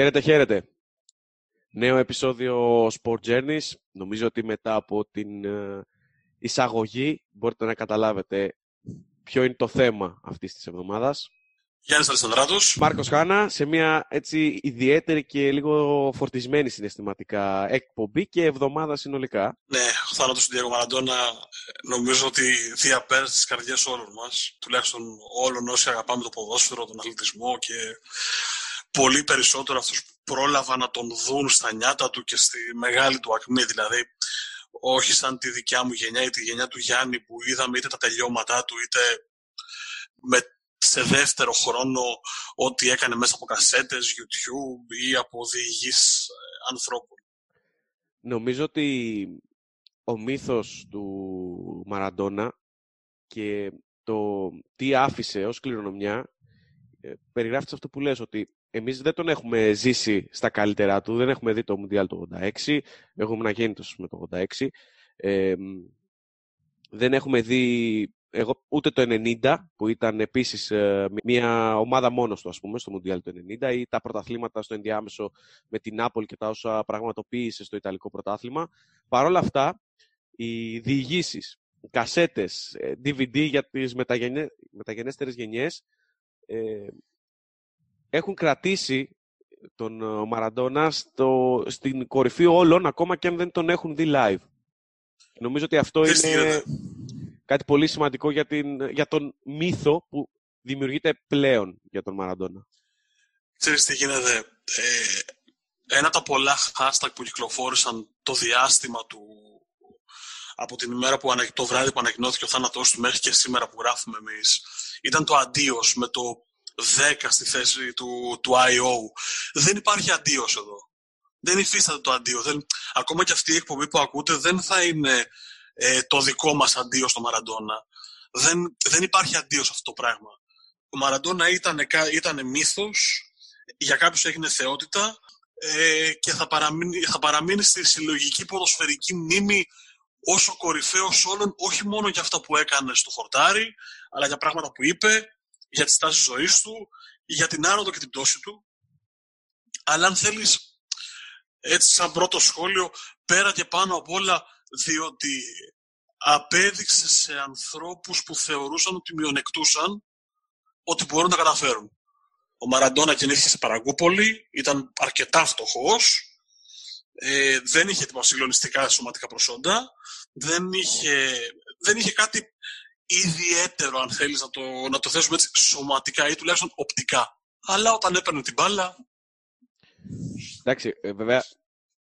Χαίρετε, χαίρετε. Νέο επεισόδιο Sport Journeys. Νομίζω ότι μετά από την ε, εισαγωγή μπορείτε να καταλάβετε ποιο είναι το θέμα αυτής της εβδομάδας. Γιάννης Αλessandράτος. Μάρκος Χάνα, σε μια έτσι ιδιαίτερη και λίγο φορτισμένη συναισθηματικά εκπομπή και εβδομάδα συνολικά. Ναι, ο θάνατος του Διέγο Μαραντώνα νομίζω ότι διαπέρασε τις καρδιές όλων μας, τουλάχιστον όλων όσοι αγαπάμε το ποδόσφαιρο, τον αθλητισμό και πολύ περισσότερο αυτούς που πρόλαβαν να τον δουν στα νιάτα του και στη μεγάλη του ακμή. Δηλαδή, όχι σαν τη δικιά μου γενιά ή τη γενιά του Γιάννη που είδαμε είτε τα τελειώματά του είτε με, σε δεύτερο χρόνο ό,τι έκανε μέσα από κασέτες, YouTube ή από διηγείς ε, ανθρώπων. Νομίζω ότι ο μύθος του Μαραντόνα και το τι άφησε ως κληρονομιά ε, περιγράφεις αυτό που λες ότι εμείς δεν τον έχουμε ζήσει στα καλύτερά του, δεν έχουμε δει το Μουντιάλ το 86, έχουμε να γίνει με το 86, ε, δεν έχουμε δει εγώ, ούτε το 90, που ήταν επίσης ε, μια ομάδα μόνος του, ας πούμε, στο Μουντιάλ το 90, ή τα πρωταθλήματα στο ενδιάμεσο με την Νάπολη και τα όσα πραγματοποίησε στο Ιταλικό πρωτάθλημα. Παρ' όλα αυτά, οι διηγήσεις, οι κασέτες, DVD ε, για τις μεταγενέ, μεταγενέστερες γενιές, ε, έχουν κρατήσει τον ε, Μαραντόνα στο, στην κορυφή όλων, ακόμα και αν δεν τον έχουν δει live. Νομίζω ότι αυτό είναι κάτι πολύ σημαντικό για, την, για τον μύθο που δημιουργείται πλέον για τον Μαραντόνα. Ξέρεις τι γίνεται. Ε, ένα τα πολλά hashtag που κυκλοφόρησαν το διάστημα του από την ημέρα που το βράδυ που ανακοινώθηκε ο θάνατός του μέχρι και σήμερα που γράφουμε εμείς ήταν το αντίος με το 10 στη θέση του, του IO. Δεν υπάρχει αντίος εδώ. Δεν υφίσταται το αντίο. Δεν, ακόμα και αυτή η εκπομπή που ακούτε δεν θα είναι ε, το δικό μας αντίο στο Μαραντόνα. Δεν, δεν υπάρχει αντίο σε αυτό το πράγμα. Ο Μαραντόνα ήταν, ήταν μύθος, για κάποιους έγινε θεότητα ε, και θα παραμείνει, θα παραμείνει στη συλλογική ποδοσφαιρική μνήμη όσο κορυφαίος όλων, όχι μόνο για αυτά που έκανε στο χορτάρι, αλλά για πράγματα που είπε, για τη στάση ζωής του, για την άνοδο και την πτώση του. Αλλά αν θέλεις, έτσι σαν πρώτο σχόλιο, πέρα και πάνω απ' όλα, διότι απέδειξε σε ανθρώπους που θεωρούσαν ότι μειονεκτούσαν, ότι μπορούν να καταφέρουν. Ο Μαραντόνα γεννήθηκε σε Παραγκούπολη, ήταν αρκετά φτωχός, ε, δεν είχε συγκλονιστικά σωματικά προσόντα, δεν είχε, δεν είχε κάτι ιδιαίτερο, αν θέλεις να το, να το θέσουμε έτσι, σωματικά ή τουλάχιστον οπτικά. Αλλά όταν έπαιρνε την μπάλα... Εντάξει, ε, βέβαια,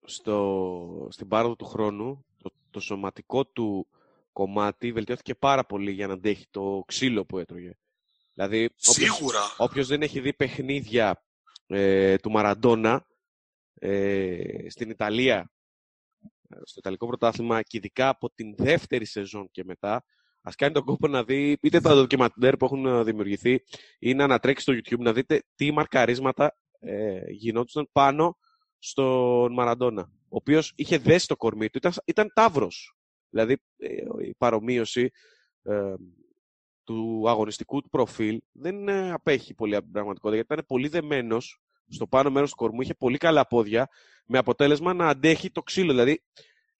στο, στην πάροδο του χρόνου, το, το σωματικό του κομμάτι βελτιώθηκε πάρα πολύ για να αντέχει το ξύλο που έτρωγε. Δηλαδή, Σίγουρα. Όποιος, δεν έχει δει παιχνίδια ε, του Μαραντόνα ε, στην Ιταλία, στο Ιταλικό πρωτάθλημα και ειδικά από την δεύτερη σεζόν και μετά, Α κάνει τον κόπο να δει είτε τα ντοκιμαντέρ που έχουν ε, δημιουργηθεί ή να ανατρέξει στο YouTube να δείτε τι μαρκαρίσματα ε, γινόντουσαν πάνω στον Μαραντόνα. Ο οποίος είχε δέσει το κορμί του, ήταν, ήταν τάβρος. Δηλαδή ε, η παρομοίωση ε, του αγωνιστικού του προφίλ δεν ε, απέχει πολύ από την πραγματικότητα γιατί ήταν πολύ δεμένος στο πάνω μέρος του κορμού, είχε πολύ καλά πόδια με αποτέλεσμα να αντέχει το ξύλο. Δηλαδή,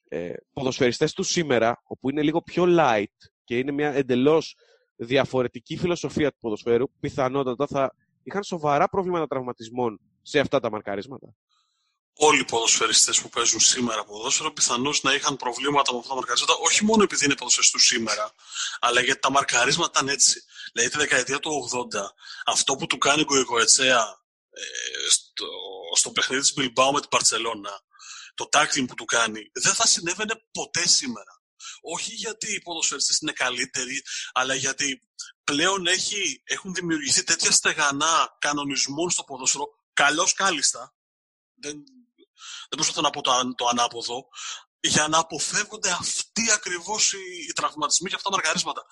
ε, ποδοσφαιριστές του σήμερα, όπου είναι λίγο πιο light και είναι μια εντελώς διαφορετική φιλοσοφία του ποδοσφαίρου, πιθανότατα θα είχαν σοβαρά προβλήματα τραυματισμών σε αυτά τα μαρκαρίσματα. Όλοι οι ποδοσφαιριστές που παίζουν σήμερα ποδόσφαιρο πιθανώς να είχαν προβλήματα με αυτά τα μαρκαρίσματα, όχι μόνο επειδή είναι ποδοσφαιριστές σήμερα, αλλά γιατί τα μαρκαρίσματα ήταν έτσι. Δηλαδή τη δεκαετία του 80, αυτό που του κάνει ο Ετσέα ε, στο, στο παιχνίδι της Μπιλμπάου με την Παρσελώνα, το tackling που του κάνει, δεν θα συνέβαινε ποτέ σήμερα. Όχι γιατί οι ποδοσφαιριστές είναι καλύτεροι, αλλά γιατί πλέον έχει, έχουν δημιουργηθεί τέτοια στεγανά κανονισμών στο ποδόσφαιρο, καλώς κάλλιστα, δεν, δεν προσπαθώ να πω το, το ανάποδο, για να αποφεύγονται αυτοί ακριβώς οι, οι τραυματισμοί και αυτά τα μαργαρίσματα.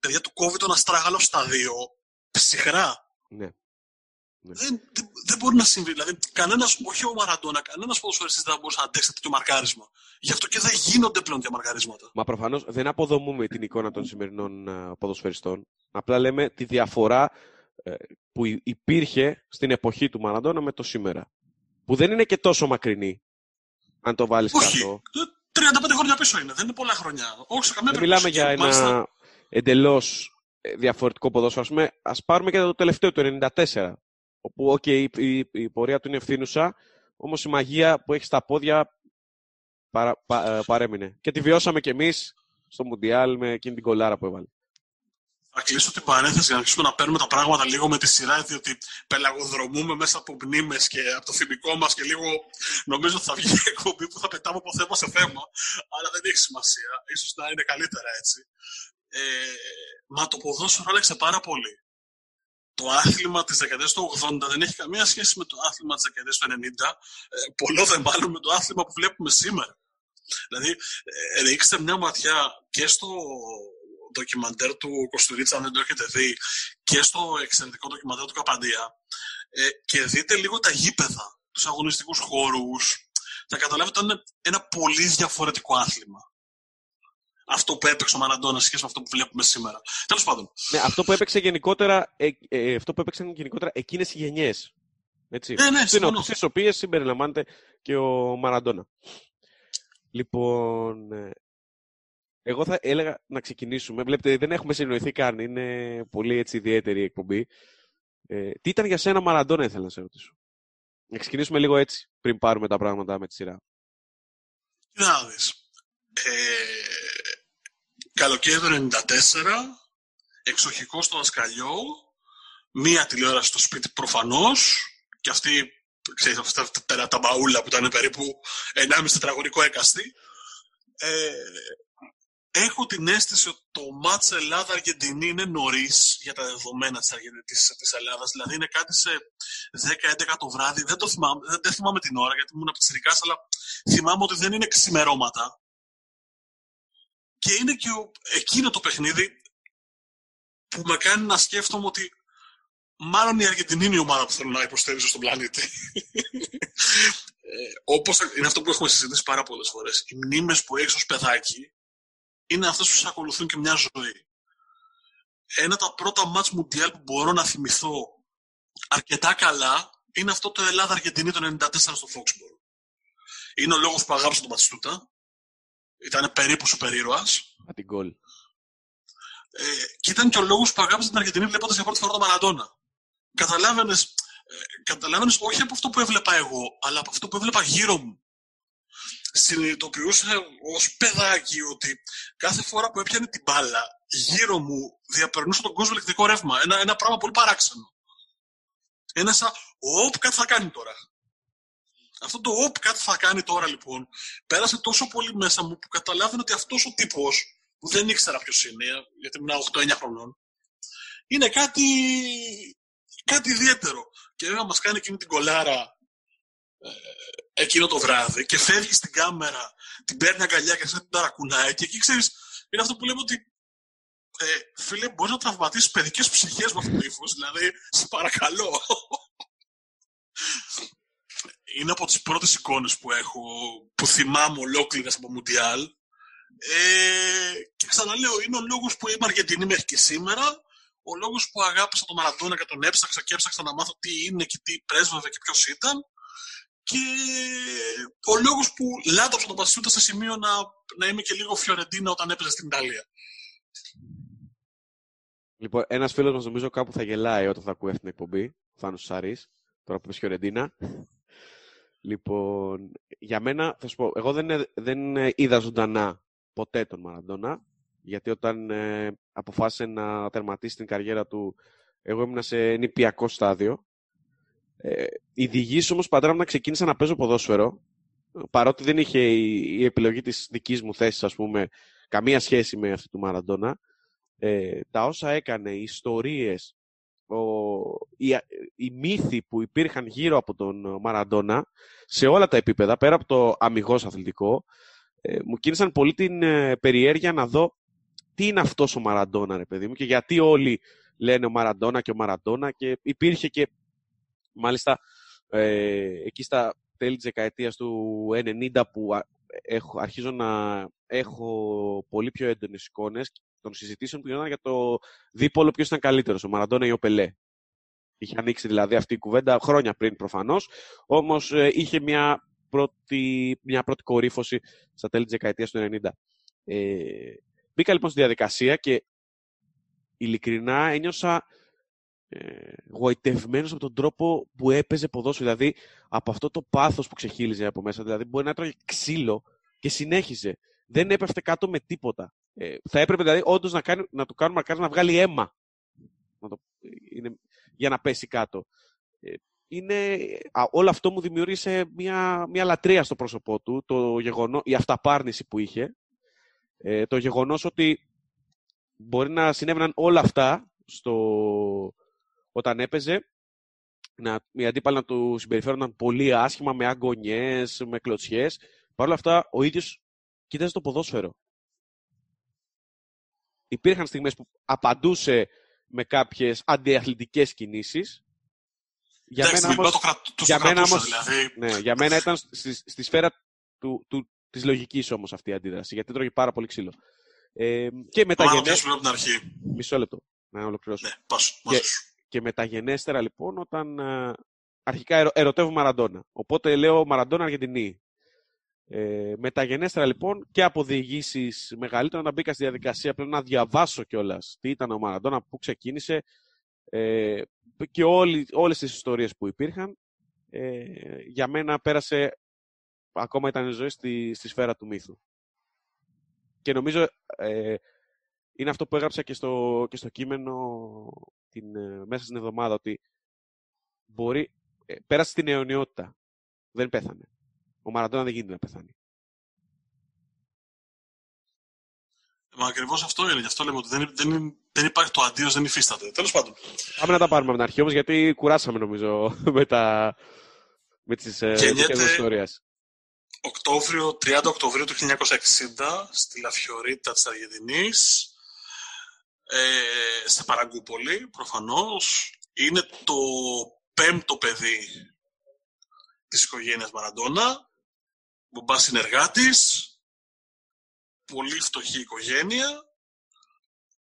Παιδιά του κόβει τον αστράγαλο στα δύο, ψυχρά. Ναι. Ναι. Δεν, δεν, δεν, μπορεί να συμβεί. Δηλαδή, κανένας, όχι ο Μαραντόνα, κανένας ποδοσφαιριστής δεν θα μπορούσε να αντέξει τέτοιο μαρκάρισμα. Γι' αυτό και δεν γίνονται πλέον τέτοια μαρκαρίσματα. Μα προφανώς δεν αποδομούμε την εικόνα των σημερινών uh, ποδοσφαιριστών. Απλά λέμε τη διαφορά uh, που υπήρχε στην εποχή του Μαραντόνα με το σήμερα. που δεν είναι και τόσο μακρινή, αν το βάλεις Όχι. κάτω. 35 χρόνια πίσω είναι, δεν είναι πολλά χρόνια. Όχι σε καμία Δεν περίπτωση. μιλάμε για Και ένα μάλιστα, εντελώς ε, διαφορετικό ποδόσφαιρο. Ας, πούμε, ας πάρουμε και το τελευταίο, το 94, όπου okay, η, η, η πορεία του είναι ευθύνουσα, όμως η μαγεία που έχει στα πόδια παρα, πα- ε, παρέμεινε. Και τη βιώσαμε κι εμείς στο Μουντιάλ με εκείνη την κολάρα που έβαλε. Θα κλείσω την παρένθεση για να αρχίσουμε να παίρνουμε τα πράγματα λίγο με τη σειρά, διότι πελαγοδρομούμε μέσα από μνήμες και από το θυμικό μας και λίγο νομίζω ότι θα βγει η εκπομπή που θα πετάμε από θέμα σε θέμα. Αλλά δεν έχει σημασία. σω να είναι καλύτερα έτσι. Ε, μα το ποδόσφαιρο άλλαξε πάρα πολύ. Το άθλημα της δεκαετίας του 80 δεν έχει καμία σχέση με το άθλημα της δεκαετίας του 90. Ε, πολλό δε μάλλον με το άθλημα που βλέπουμε σήμερα. Δηλαδή, ε, ρίξτε μια ματιά και στο ντοκιμαντέρ του Κοστουρίτσα, αν δεν το έχετε δει, και στο εξαιρετικό ντοκιμαντέρ του Καπαντία ε, και δείτε λίγο τα γήπεδα, τους αγωνιστικούς χώρους, θα καταλάβετε ότι είναι ένα πολύ διαφορετικό άθλημα. Αυτό που έπαιξε ο Μαραντόνα σε σχέση με αυτό που βλέπουμε σήμερα. Τέλος πάντων, Ναι, αυτό που έπαιξε γενικότερα, ε, ε, αυτό που έπαιξαν γενικότερα εκείνες οι γενιές. Έτσι. Ναι, ναι, συμφωνώ. Στις οποίες συμπεριλαμβάνεται και ο Μαραντόνα. Λοιπόν, ε, εγώ θα έλεγα να ξεκινήσουμε. Βλέπετε, δεν έχουμε συνοηθεί καν. Είναι πολύ έτσι ιδιαίτερη η εκπομπή. Ε, τι ήταν για σένα ο Μαραντόνα, ήθελα να σε ρωτήσω. Να ξεκινήσουμε λίγο έτσι, πριν πάρουμε τα πράγματα με τη σειρά. κοίτα να δεις. Ε, καλοκαίρι του 94, εξοχικός στο δασκαλιό, μία τηλεόραση στο σπίτι προφανώς, και αυτή, ξέρεις, αυτά τα, τα μπαούλα που ήταν περίπου 1,5 τετραγωνικό έκαστη. Ε, έχω την αίσθηση ότι το μάτς Ελλάδα-Αργεντινή είναι νωρίς για τα δεδομένα της, Αργεντινής, της, της Ελλάδας. Δηλαδή είναι κάτι σε 10-11 το βράδυ. Δεν, το θυμάμαι, δεν, δεν θυμάμαι την ώρα γιατί ήμουν πιτσιρικάς, αλλά θυμάμαι ότι δεν είναι ξημερώματα. Και είναι και ο, εκείνο το παιχνίδι που με κάνει να σκέφτομαι ότι μάλλον η Αργεντινή είναι η ομάδα που θέλω να υποστηρίζω στον πλανήτη. ε, όπως είναι αυτό που έχουμε συζητήσει πάρα πολλές φορές. Οι μνήμες που έχεις ως παιδάκι είναι αυτές που σε ακολουθούν και μια ζωή. Ένα από τα πρώτα μάτς Μουντιάλ που μπορώ να θυμηθώ αρκετά καλά είναι αυτό το Ελλάδα-Αργεντινή το 94 στο Foxborough. Είναι ο λόγος που αγάπησα τον Πατιστούτα. Ήταν περίπου σούπερ ήρωας. Από την γκολ. Ε, και ήταν και ο λόγος που αγάπησα την Αργεντινή βλέποντας για πρώτη φορά τον Μαραντόνα. Καταλάβαινες, ε, καταλάβαινες όχι από αυτό που έβλεπα εγώ, αλλά από αυτό που έβλεπα γύρω μου. Συνειδητοποιούσα ως παιδάκι ότι κάθε φορά που έπιανε την μπάλα γύρω μου διαπερνούσε τον κόσμο ηλεκτρικό ρεύμα. Ένα, ένα πράγμα πολύ παράξενο. Ένα σαν, όπ, κάτι θα κάνει τώρα. Αυτό το όπ, κάτι θα κάνει τώρα λοιπόν, πέρασε τόσο πολύ μέσα μου που καταλάβαινε ότι αυτός ο τύπος, που δεν ήξερα ποιος είναι, γιατί ήμουν 8-9 χρονών, είναι κάτι, κάτι ιδιαίτερο. Και βέβαια μας κάνει εκείνη την κολάρα ε, εκείνο το βράδυ και φεύγει στην κάμερα, την παίρνει αγκαλιά και σαν την ταρακουνάει και εκεί ξέρεις, είναι αυτό που λέμε ότι ε, φίλε, μπορείς να τραυματίσεις παιδικές ψυχές με αυτό το ύφος. Δηλαδή, σε παρακαλώ. Είναι από τις πρώτες εικόνες που έχω, που θυμάμαι ολόκληρες από Μουντιάλ. Ε, και ξαναλέω, είναι ο λόγος που είμαι Αργεντινή μέχρι και σήμερα. Ο λόγος που αγάπησα τον Μαραντόνα και τον έψαξα και έψαξα να μάθω τι είναι και τι πρέσβευε και ποιος ήταν. Και ο λόγος που λάτρεψα τον Πατσιούτα σε σημείο να, να είμαι και λίγο Φιωρεντίνα όταν έπαιζε στην Ιταλία. Λοιπόν, ένας φίλος μας νομίζω κάπου θα γελάει όταν θα ακούει αυτή την εκπομπή. Θάνο Σαρή, τώρα που είπες Φιωρεντίνα. Λοιπόν, για μένα, θα σου πω, εγώ δεν, δεν είδα ζωντανά ποτέ τον Μαραντόνα, γιατί όταν ε, αποφάσισε να τερματίσει την καριέρα του, εγώ ήμουν σε νηπιακό στάδιο. Ε, οι διηγήσεις όμως πατέρα μου να ξεκίνησα να παίζω ποδόσφαιρο, παρότι δεν είχε η, η επιλογή της δικής μου θέσης, ας πούμε, καμία σχέση με αυτή του Μαραντόνα, ε, τα όσα έκανε, οι ιστορίες, ο, οι, οι μύθοι που υπήρχαν γύρω από τον Μαραντόνα, σε όλα τα επίπεδα, πέρα από το αμυγός αθλητικό, ε, μου κίνησαν πολύ την ε, περιέργεια να δω τι είναι αυτός ο Μαραντόνα, ρε παιδί μου, και γιατί όλοι λένε ο Μαραντόνα και ο Μαραντόνα και υπήρχε και μάλιστα ε, εκεί στα τέλη της δεκαετίας του 90 που έχω, αρχίζω να έχω πολύ πιο έντονες εικόνες των συζητήσεων που γινόταν για το δίπολο ποιος ήταν καλύτερος, ο Μαραντόνα ή ο Πελέ. Είχε ανοίξει δηλαδή αυτή η κουβέντα χρόνια πριν προφανώς, όμως ε, είχε μια πρώτη, μια πρώτη κορύφωση στα τέλη της δεκαετίας του 90. Ε, μπήκα λοιπόν στη διαδικασία και ειλικρινά ένιωσα ε, γοητευμένος από τον τρόπο που έπαιζε ποδόσφαιρο. Δηλαδή από αυτό το πάθος που ξεχύλιζε από μέσα. Δηλαδή μπορεί να έτρωγε ξύλο και συνέχιζε. Δεν έπεφτε κάτω με τίποτα. Ε, θα έπρεπε δηλαδή όντως να, κάνει, να του κάνουμε να βγάλει αίμα. Να το, είναι, για να πέσει κάτω. Ε, είναι, α, όλο αυτό μου δημιούργησε μια, μια λατρεία στο πρόσωπό του, το γεγονό, η αυταπάρνηση που είχε, ε, το γεγονός ότι μπορεί να συνέβαιναν όλα αυτά στο, όταν έπαιζε, να, οι αντίπαλοι να του συμπεριφέρονταν πολύ άσχημα, με αγωνιές, με κλωτσιές. Παρ' όλα αυτά, ο ίδιος κοίταζε το ποδόσφαιρο. Υπήρχαν στιγμές που απαντούσε με κάποιες αντιαθλητικές κινήσεις. Για μένα, όμως, το για, μένα όμως, δηλαδή. ναι, για μένα ήταν στη, στη σφαίρα του, του, της λογικής όμως αυτή η αντίδραση, γιατί τρώγε πάρα πολύ ξύλο. Ε, και μεταγενές... από την αρχή. Μισό λεπτό, να ολοκληρώσω. Ναι, πάσω, και, και μεταγενέστερα λοιπόν όταν ε, αρχικά ερω, ερωτεύω Μαραντόνα. Οπότε λέω Μαραντόνα Αργεντινή. Ε, μεταγενέστερα λοιπόν και από διηγήσεις μεγαλύτερων να μπήκα στη διαδικασία πλέον να διαβάσω κιόλας τι ήταν ο Μαραντόνα, πού ξεκίνησε ε, και όλοι, όλες τις ιστορίες που υπήρχαν. Ε, για μένα πέρασε, ακόμα ήταν η ζωή στη, στη σφαίρα του μύθου. Και νομίζω ε, είναι αυτό που έγραψα και στο, και στο κείμενο την, ε, μέσα στην εβδομάδα, ότι μπορεί, ε, πέρασε στην αιωνιότητα. Δεν πέθανε. Ο Μαραντόνα δεν γίνεται να πεθάνει. Μα ακριβώς αυτό είναι. Γι' αυτό λέμε ότι δεν, δεν, δεν υπάρχει το αντίο, δεν υφίσταται. Τέλος πάντων. Πάμε να τα πάρουμε από την αρχή όμως, γιατί κουράσαμε νομίζω με, τα, με τις ε, ιστορίες. Οκτώβριο, 30 Οκτωβρίου του 1960 στη Λαφιωρίτα της Αργεντινής ε, σε Παραγκούπολη προφανώς είναι το πέμπτο παιδί της οικογένειας Μαραντόνα μπαμπάς συνεργάτης πολύ φτωχή οικογένεια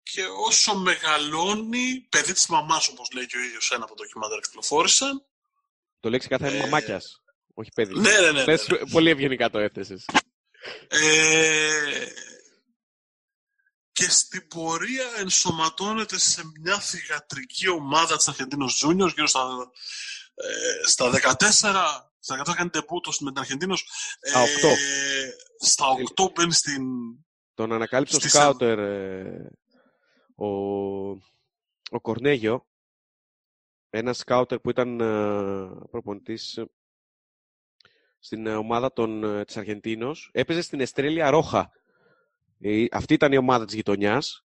και όσο μεγαλώνει παιδί της μαμάς όπως λέει και ο ίδιος ένα από το ντοκιμαντέρ κυκλοφόρησαν το λέξη καθένα είναι ε, μαμάκιας όχι παιδί. Ναι, ναι, ναι. ναι, ναι. Πολύ ευγενικά το έθεσες. Ε, και στην πορεία ενσωματώνεται σε μια θηγατρική ομάδα της Αρχεντίνος Τζούνιος γύρω στα, ε, στα 14 στα 14 κάνει τεπούτο με την Αρχεντίνος ε, στα 8 μπαίνει στην τον ανακάλυψε ο σκάουτερ ε, ο, ο Κορνέγιο ένας σκάουτερ που ήταν ε, προπονητής στην ε, ομάδα των, ε, της Αργεντίνος. Έπαιζε στην Εστρέλια Ρόχα. Ε, αυτή ήταν η ομάδα της γειτονιάς,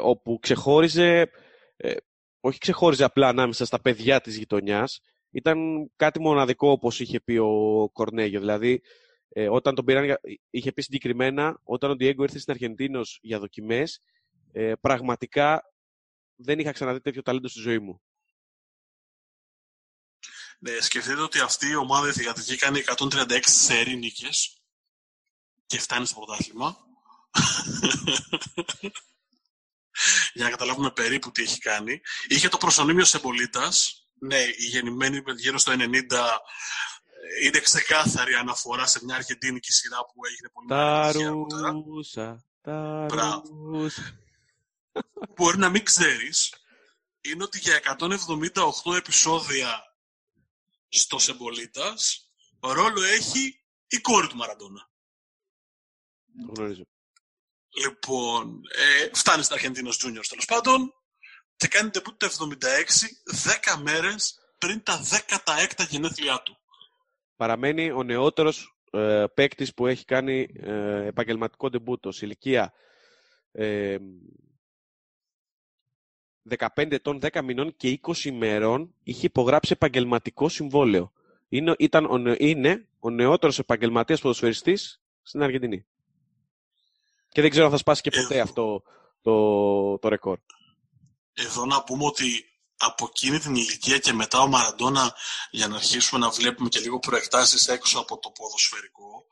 όπου ξεχώριζε, όχι ξεχώριζε απλά ανάμεσα στα παιδιά της γειτονιάς, ήταν κάτι μοναδικό όπως είχε πει ο Κορνέγιο. Δηλαδή, όταν τον πήραν, είχε πει συγκεκριμένα, όταν ο Διέγκο ήρθε στην Αργεντίνος για δοκιμές, πραγματικά δεν είχα ξαναδεί τέτοιο ταλέντο στη ζωή μου. Ναι, σκεφτείτε ότι αυτή η ομάδα η θηγατρική κάνει 136 σερή νίκες και φτάνει στο πρωτάθλημα. Για να καταλάβουμε περίπου τι έχει κάνει. Είχε το προσωνύμιο Σεμπολίτας. Ναι, η γεννημένη γύρω στο 90 είναι ξεκάθαρη αναφορά σε μια αργεντίνικη σειρά που έγινε πολύ Ταρούσα, ταρούσα. Μπορεί να μην ξέρεις, είναι ότι για 178 επεισόδια στο Σεμπολίτας, ρόλο έχει η κόρη του Μαραντόνα. Το γνωρίζω. Λοιπόν, ε, φτάνει στα Αρχεντίνος Juniors τέλος πάντων και κάνει τεπούτ το 76, 10 μέρες πριν τα 16 γενέθλιά του. Παραμένει ο νεότερος ε, παίκτης που έχει κάνει ε, επαγγελματικό ντεμπούτο σε ηλικία ε, 15 ετών, 10 μηνών και 20 ημερών είχε υπογράψει επαγγελματικό συμβόλαιο. Είναι, ήταν ο, είναι ο νεότερος επαγγελματίας ποδοσφαιριστής στην Αργεντινή. Και δεν ξέρω αν θα σπάσει και ποτέ αυτό το, το ρεκόρ. Εδώ να πούμε ότι από εκείνη την ηλικία και μετά ο Μαραντόνα, για να αρχίσουμε να βλέπουμε και λίγο προεκτάσεις έξω από το ποδοσφαιρικό,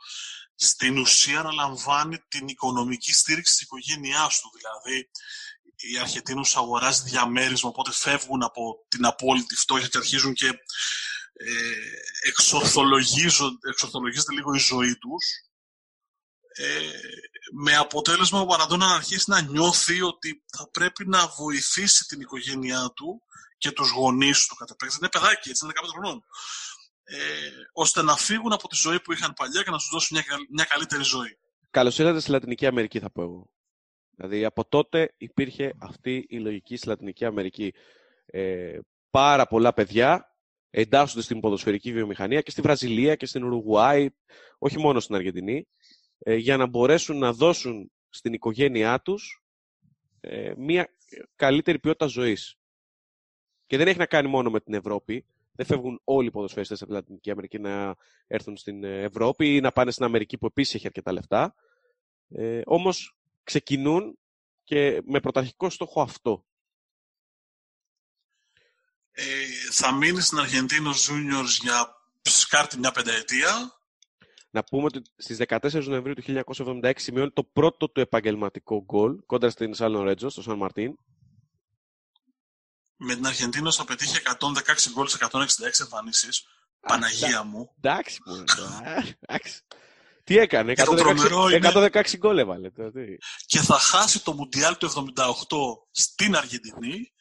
στην ουσία αναλαμβάνει την οικονομική στήριξη της οικογένειάς του. Δηλαδή, η Αρχεντίνους αγοράζει διαμέρισμα, οπότε φεύγουν από την απόλυτη φτώχεια και αρχίζουν και ε, εξορθολογίζεται λίγο η ζωή τους. Ε, με αποτέλεσμα ο Μαραντώνα να αρχίσει να νιώθει ότι θα πρέπει να βοηθήσει την οικογένειά του και τους γονείς του κατά Είναι παιδάκι, έτσι, είναι 15 χρονών. Ε, ώστε να φύγουν από τη ζωή που είχαν παλιά και να τους δώσουν μια, μια καλύτερη ζωή. Καλώς ήρθατε στη Λατινική Αμερική, θα πω εγώ. Δηλαδή, από τότε υπήρχε αυτή η λογική στη Λατινική Αμερική. Ε, πάρα πολλά παιδιά εντάσσονται στην ποδοσφαιρική βιομηχανία και στη Βραζιλία και στην Ουρουγουάη, όχι μόνο στην Αργεντινή, ε, για να μπορέσουν να δώσουν στην οικογένειά τους ε, μια καλύτερη ποιότητα ζωής. Και δεν έχει να κάνει μόνο με την Ευρώπη. Δεν φεύγουν όλοι οι ποδοσφαιριστές από την Λατινική Αμερική να έρθουν στην Ευρώπη ή να πάνε στην Αμερική που επίσης έχει αρκετά λεφτά. Ε, όμως ξεκινούν και με πρωταρχικό στόχο αυτό. Ε, θα μείνει στην Αργεντίνος Juniors για σκάρτη μια πενταετία. Να πούμε ότι στις 14 Νοεμβρίου του 1976 σημειώνει το πρώτο του επαγγελματικό γκολ κόντρα στην Σάλον Ρέτζο, στο Σαν Μαρτίν. Με την Αργεντίνο θα πετύχει 116 γκολ σε 166 εμφανίσεις. Παναγία μου. Εντάξει, εντάξει. Τι έκανε, 116, 116 γκολ έβαλε. Και θα χάσει το Μουντιάλ του 78 στην Αργεντινή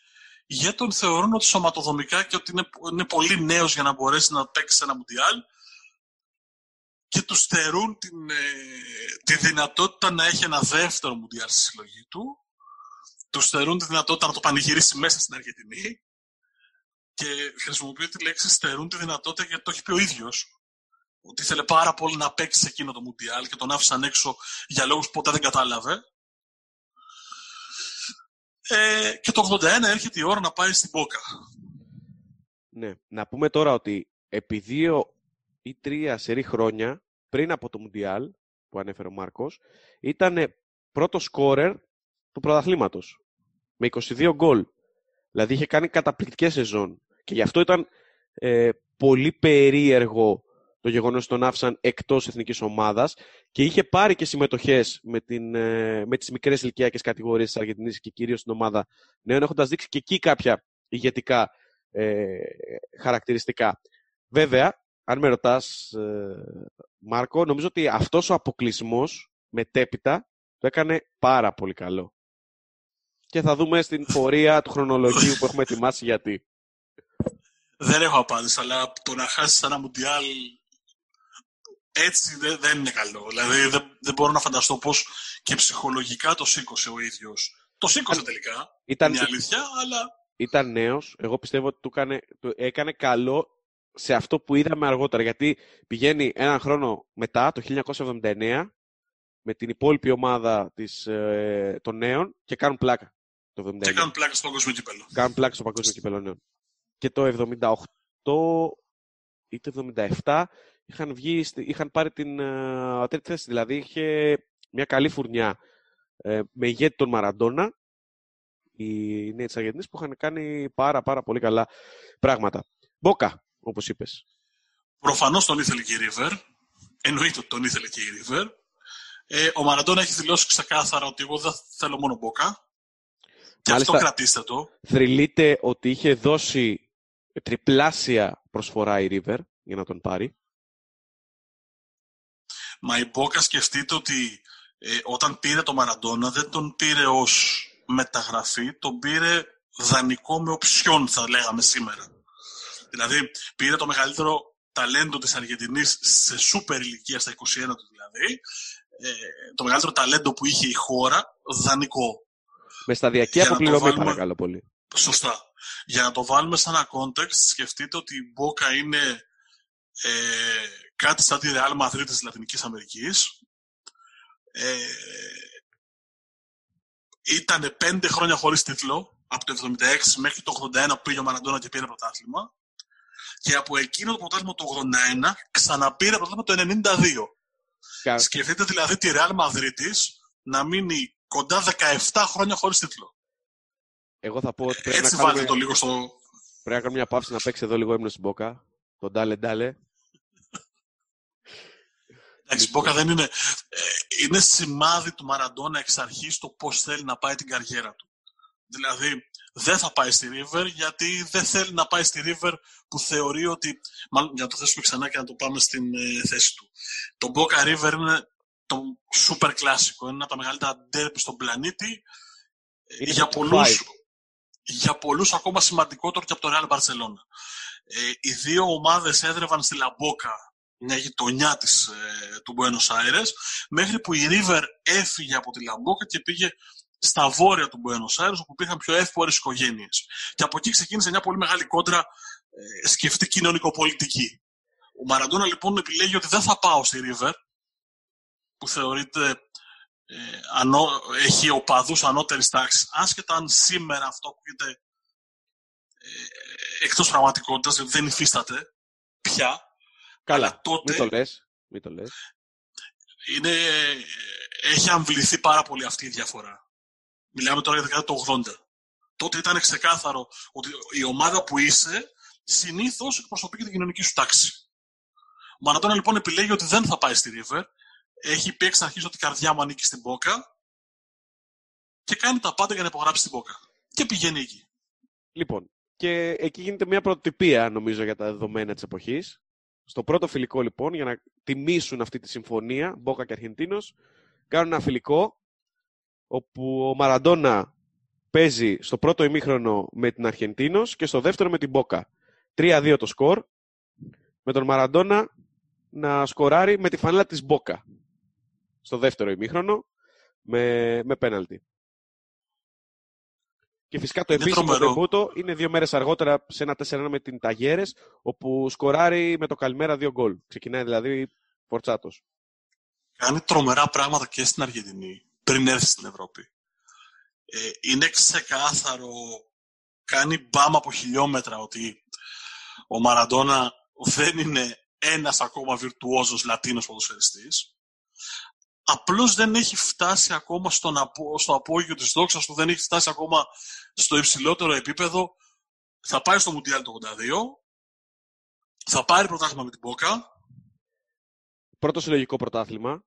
γιατί τον θεωρούν ότι σωματοδομικά και ότι είναι, είναι πολύ νέος για να μπορέσει να παίξει ένα Μουντιάλ και τους στερούν την, ε, τη δυνατότητα να έχει ένα δεύτερο Μουντιάλ στη συλλογή του. Τους στερούν τη δυνατότητα να το πανηγυρίσει μέσα στην Αργεντινή και χρησιμοποιεί τη λέξη στερούν τη δυνατότητα γιατί το έχει πει ο ίδιος ότι ήθελε πάρα πολύ να παίξει σε εκείνο το Μουντιάλ και τον άφησαν έξω για λόγους που ποτέ δεν κατάλαβε. Ε, και το 81 έρχεται η ώρα να πάει στην Πόκα. Ναι. Να πούμε τώρα ότι επί δύο ή τρία σερή χρόνια πριν από το Μουντιάλ που ανέφερε ο Μάρκος ήταν πρώτο σκόρερ του πρωταθλήματος με 22 γκολ. Δηλαδή είχε κάνει καταπληκτικές σεζόν και γι' αυτό ήταν ε, πολύ περίεργο το γεγονός ότι τον άφησαν εκτός εθνικής ομάδας και είχε πάρει και συμμετοχές με, ε, με τις μικρές ηλικιακές κατηγορίες της Αργεντινής και κυρίως στην ομάδα νέων, έχοντας δείξει και εκεί κάποια ηγετικά ε, χαρακτηριστικά. Βέβαια, αν με ρωτάς, ε, Μάρκο, νομίζω ότι αυτός ο αποκλεισμός μετέπειτα το έκανε πάρα πολύ καλό. Και θα δούμε στην πορεία του χρονολογίου που έχουμε ετοιμάσει γιατί. Δεν έχω απάντηση, αλλά το να χάσεις ένα μουντιάλ έτσι δεν, δεν είναι καλό. Δηλαδή δεν, δεν μπορώ να φανταστώ πώς και ψυχολογικά το σήκωσε ο ίδιος. Το σήκωσε τελικά, ήταν, είναι αλήθεια, αλλά... Ήταν νέος. Εγώ πιστεύω ότι του έκανε, του έκανε καλό σε αυτό που είδαμε αργότερα. Γιατί πηγαίνει έναν χρόνο μετά, το 1979, με την υπόλοιπη ομάδα της, ε, των νέων και κάνουν πλάκα. Το 79. Και κάνουν πλάκα στο παγκόσμιο κύπελο. Κάνουν πλάκα στο παγκόσμιο κύπελο νέων. Και το 78 ή το 77 είχαν, βγει, είχαν πάρει την uh, τρίτη θέση. Δηλαδή είχε μια καλή φουρνιά ε, με ηγέτη τον Μαραντόνα, οι νέοι της Αργεντινής, που είχαν κάνει πάρα πάρα πολύ καλά πράγματα. Μπόκα, όπως είπες. Προφανώς τον ήθελε και η Ρίβερ. Εννοείται ότι τον ήθελε και η Ρίβερ. Ε, ο Μαραντόνα έχει δηλώσει ξεκάθαρα ότι εγώ δεν θέλω μόνο Μπόκα. Και αυτό κρατήστε το. Θρυλείται ότι είχε δώσει τριπλάσια προσφορά η Ρίβερ για να τον πάρει. Μα η Μπόκα σκεφτείτε ότι ε, όταν πήρε το Μαραντόνα δεν τον πήρε ως μεταγραφή, τον πήρε δανεικό με οψιόν θα λέγαμε σήμερα. Δηλαδή πήρε το μεγαλύτερο ταλέντο της Αργεντινής σε σούπερ ηλικία στα 21 του δηλαδή, ε, το μεγαλύτερο ταλέντο που είχε η χώρα, δανεικό. Με σταδιακή αποπληρωμή βάλουμε... παρακαλώ πολύ. Σωστά. Για να το βάλουμε σε ένα context, σκεφτείτε ότι η Μπόκα είναι ε, κάτι σαν τη Real Madrid της Λατινικής Αμερικής. Ε, ήταν πέντε χρόνια χωρίς τίτλο, από το 76 μέχρι το 81 που πήγε ο Μαραντόνα και πήρε πρωτάθλημα. Και από εκείνο το πρωτάθλημα το 81 ξαναπήρε πρωτάθλημα το 92. Κα... Σκεφτείτε δηλαδή τη Real Madrid να μείνει κοντά 17 χρόνια χωρίς τίτλο. Εγώ θα πω ότι πρέπει Έτσι να κάνουμε... το λίγο στο... Πρέπει να κάνουμε μια παύση να παίξει εδώ λίγο έμνος στην Μπόκα. Τον Ντάλε Ντάλε. Εντάξει, Μπόκα δεν είναι. Ε, είναι σημάδι του Μαραντόνα εξ αρχής το πώς θέλει να πάει την καριέρα του. Δηλαδή, δεν θα πάει στη River γιατί δεν θέλει να πάει στη River που θεωρεί ότι. Μάλλον για να το θέσουμε ξανά και να το πάμε στην ε, θέση του. Το Boca River είναι το super κλασικό. Είναι ένα από τα μεγαλύτερα ντέρπι στον πλανήτη. Είναι για το πολλούς, για πολλούς ακόμα σημαντικότερο και από το Real Barcelona. Ε, οι δύο ομάδες έδρευαν στη Λαμπόκα, μια γειτονιά της, ε, του Buenos Aires, μέχρι που η River έφυγε από τη Λαμπόκα και πήγε στα βόρεια του Buenos Aires, όπου υπήρχαν πιο εύπορες οικογένειες. Και από εκεί ξεκίνησε μια πολύ μεγάλη κόντρα ε, σκεφτή κοινωνικοπολιτική. Ο Μαραντόνα λοιπόν επιλέγει ότι δεν θα πάω στη River, που θεωρείται ε, ανώ, έχει οπαδούς ανώτερης τάξης, άσχετα αν σήμερα αυτό ακούγεται ε, εκτός πραγματικότητας, δηλαδή δεν υφίσταται πια. Καλά, Αλλά τότε μην το λες. Μην το λες. είναι, ε, έχει αμβληθεί πάρα πολύ αυτή η διαφορά. Μιλάμε τώρα για το δεκαετία του 80. Τότε ήταν ξεκάθαρο ότι η ομάδα που είσαι συνήθως εκπροσωπεί και την κοινωνική σου τάξη. Ο Μαρατόνα λοιπόν επιλέγει ότι δεν θα πάει στη River. Έχει πει εξ αρχής ότι η καρδιά μου ανήκει στην Μπόκα και κάνει τα πάντα για να υπογράψει την Μπόκα. Και πηγαίνει εκεί. Λοιπόν, και εκεί γίνεται μια πρωτοτυπία, νομίζω, για τα δεδομένα της εποχής. Στο πρώτο φιλικό, λοιπόν, για να τιμήσουν αυτή τη συμφωνία, Μπόκα και Αρχεντίνος, κάνουν ένα φιλικό, όπου ο Μαραντόνα παίζει στο πρώτο ημίχρονο με την Αρχεντίνος και στο δεύτερο με την Μπόκα. 3-2 το σκορ, με τον Μαραντόνα να σκοράρει με τη φανέλα της Μπόκα. Στο δεύτερο ημίχρονο, με, με πέναλτι. Και φυσικά το Είναι επίσημο τρομερό. τεμπούτο είναι δύο μέρες αργότερα σε ένα 4-1 με την Ταγέρες, όπου σκοράρει με το Καλμέρα δύο γκολ. Ξεκινάει δηλαδή φορτσάτος. Κάνει τρομερά πράγματα και στην Αργεντινή πριν έρθει στην Ευρώπη. Ε, είναι ξεκάθαρο, κάνει μπάμα από χιλιόμετρα ότι ο Μαραντόνα δεν είναι ένας ακόμα βιρτουόζος Λατίνος ποδοσφαιριστής. Απλώς δεν έχει φτάσει ακόμα στον απο, στο απόγειο της δόξας του, δεν έχει φτάσει ακόμα στο υψηλότερο επίπεδο. Θα πάει στο Μουντιάλ το 82, θα πάρει πρωτάθλημα με την Πόκα, Πρώτο συλλογικό πρωτάθλημα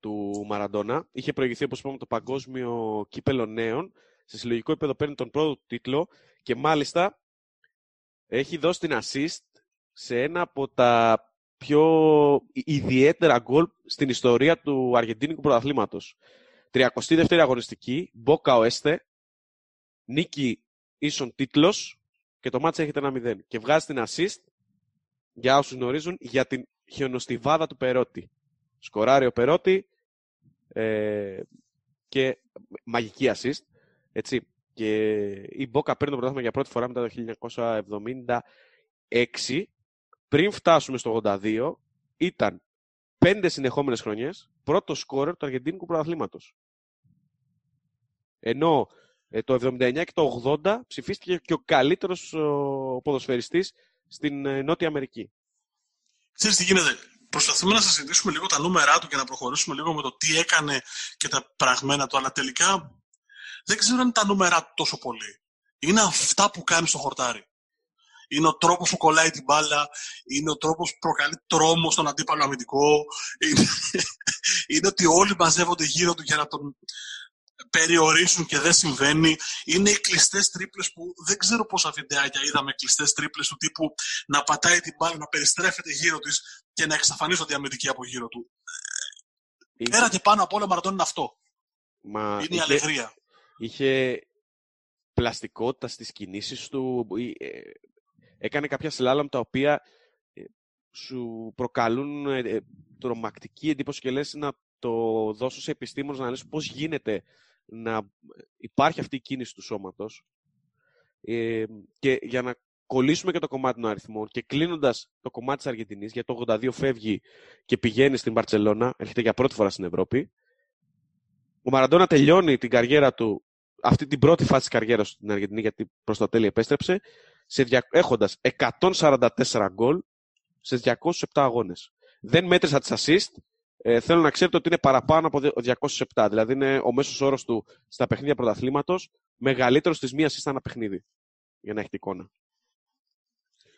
του Μαραντόνα. Είχε προηγηθεί, όπως είπαμε, το Παγκόσμιο Κύπελο Νέων. Σε συλλογικό επίπεδο παίρνει τον πρώτο τίτλο και μάλιστα έχει δώσει την assist σε ένα από τα πιο ιδιαίτερα γκολ στην ιστορία του Αργεντίνικου πρωταθλήματος. 32η αγωνιστική, Μπόκα Οέστε, νίκη ίσον τίτλος και το μάτς έχετε ένα 0. Και βγάζει την assist, για όσους γνωρίζουν, για την χιονοστιβάδα του Περότη. Σκοράρει ο Περότη ε, και μαγική assist. Έτσι. Και η Μπόκα παίρνει το πρωτάθλημα για πρώτη φορά μετά το 1976. Πριν φτάσουμε στο 82, ήταν πέντε συνεχόμενες χρονιές πρώτο σκόρερ του Αργεντίνικου πρωταθλήματος. Ενώ ε, το 79 και το 80 ψηφίστηκε και ο καλύτερος ο, ποδοσφαιριστής στην ε, Νότια Αμερική. Ξέρεις τι γίνεται; Προσπαθούμε να συζητήσουμε λίγο τα νούμερά του και να προχωρήσουμε λίγο με το τι έκανε και τα πραγμένα του, αλλά τελικά δεν ξέρω αν είναι τα νούμερά του τόσο πολύ. Είναι αυτά που κάνει στο χορτάρι. Είναι ο τρόπος που κολλάει την μπάλα, είναι ο τρόπος που προκαλεί τρόμο στον αντίπαλο αμυντικό, είναι, είναι ότι όλοι μαζεύονται γύρω του για να τον περιορίσουν και δεν συμβαίνει. Είναι οι κλειστές τρίπλες που δεν ξέρω πόσα βιντεάκια είδαμε κλειστές τρίπλες του τύπου να πατάει την μπάλα, να περιστρέφεται γύρω της και να εξαφανίζονται οι αμυντικοί από γύρω του. Είχε- Πέρα και πάνω από όλα, Μαραντών είναι αυτό. Μα Είναι η είχε- αλεγρία. είχε πλαστικότητα στις κινήσεις του. ή, ε, Έκανε κάποια σλάλαμ τα οποία ε, σου προκαλούν ε, ε, τρομακτική εντύπωση και λες να το δώσω σε επιστήμονες να λες πώς γίνεται να υπάρχει αυτή η κίνηση του σώματος. Ε, και για να κολλήσουμε και το κομμάτι των αριθμών και κλείνοντας το κομμάτι της Αργεντινής, γιατί το 82 φεύγει και πηγαίνει στην Μπαρτσελώνα, έρχεται για πρώτη φορά στην Ευρώπη, ο Μαραντόνα τελειώνει την καριέρα του, αυτή την πρώτη φάση της καριέρας του στην Αργεντινή, γιατί προς το τέλει επέστρεψε, σε δια... έχοντας 144 γκολ σε 207 αγώνες. Δεν μέτρησα τις assist, ε, θέλω να ξέρετε ότι είναι παραπάνω από 207. Δηλαδή είναι ο μέσος όρος του στα παιχνίδια πρωταθλήματος μεγαλύτερος της μίας assist ένα παιχνίδι. Για να έχετε εικόνα.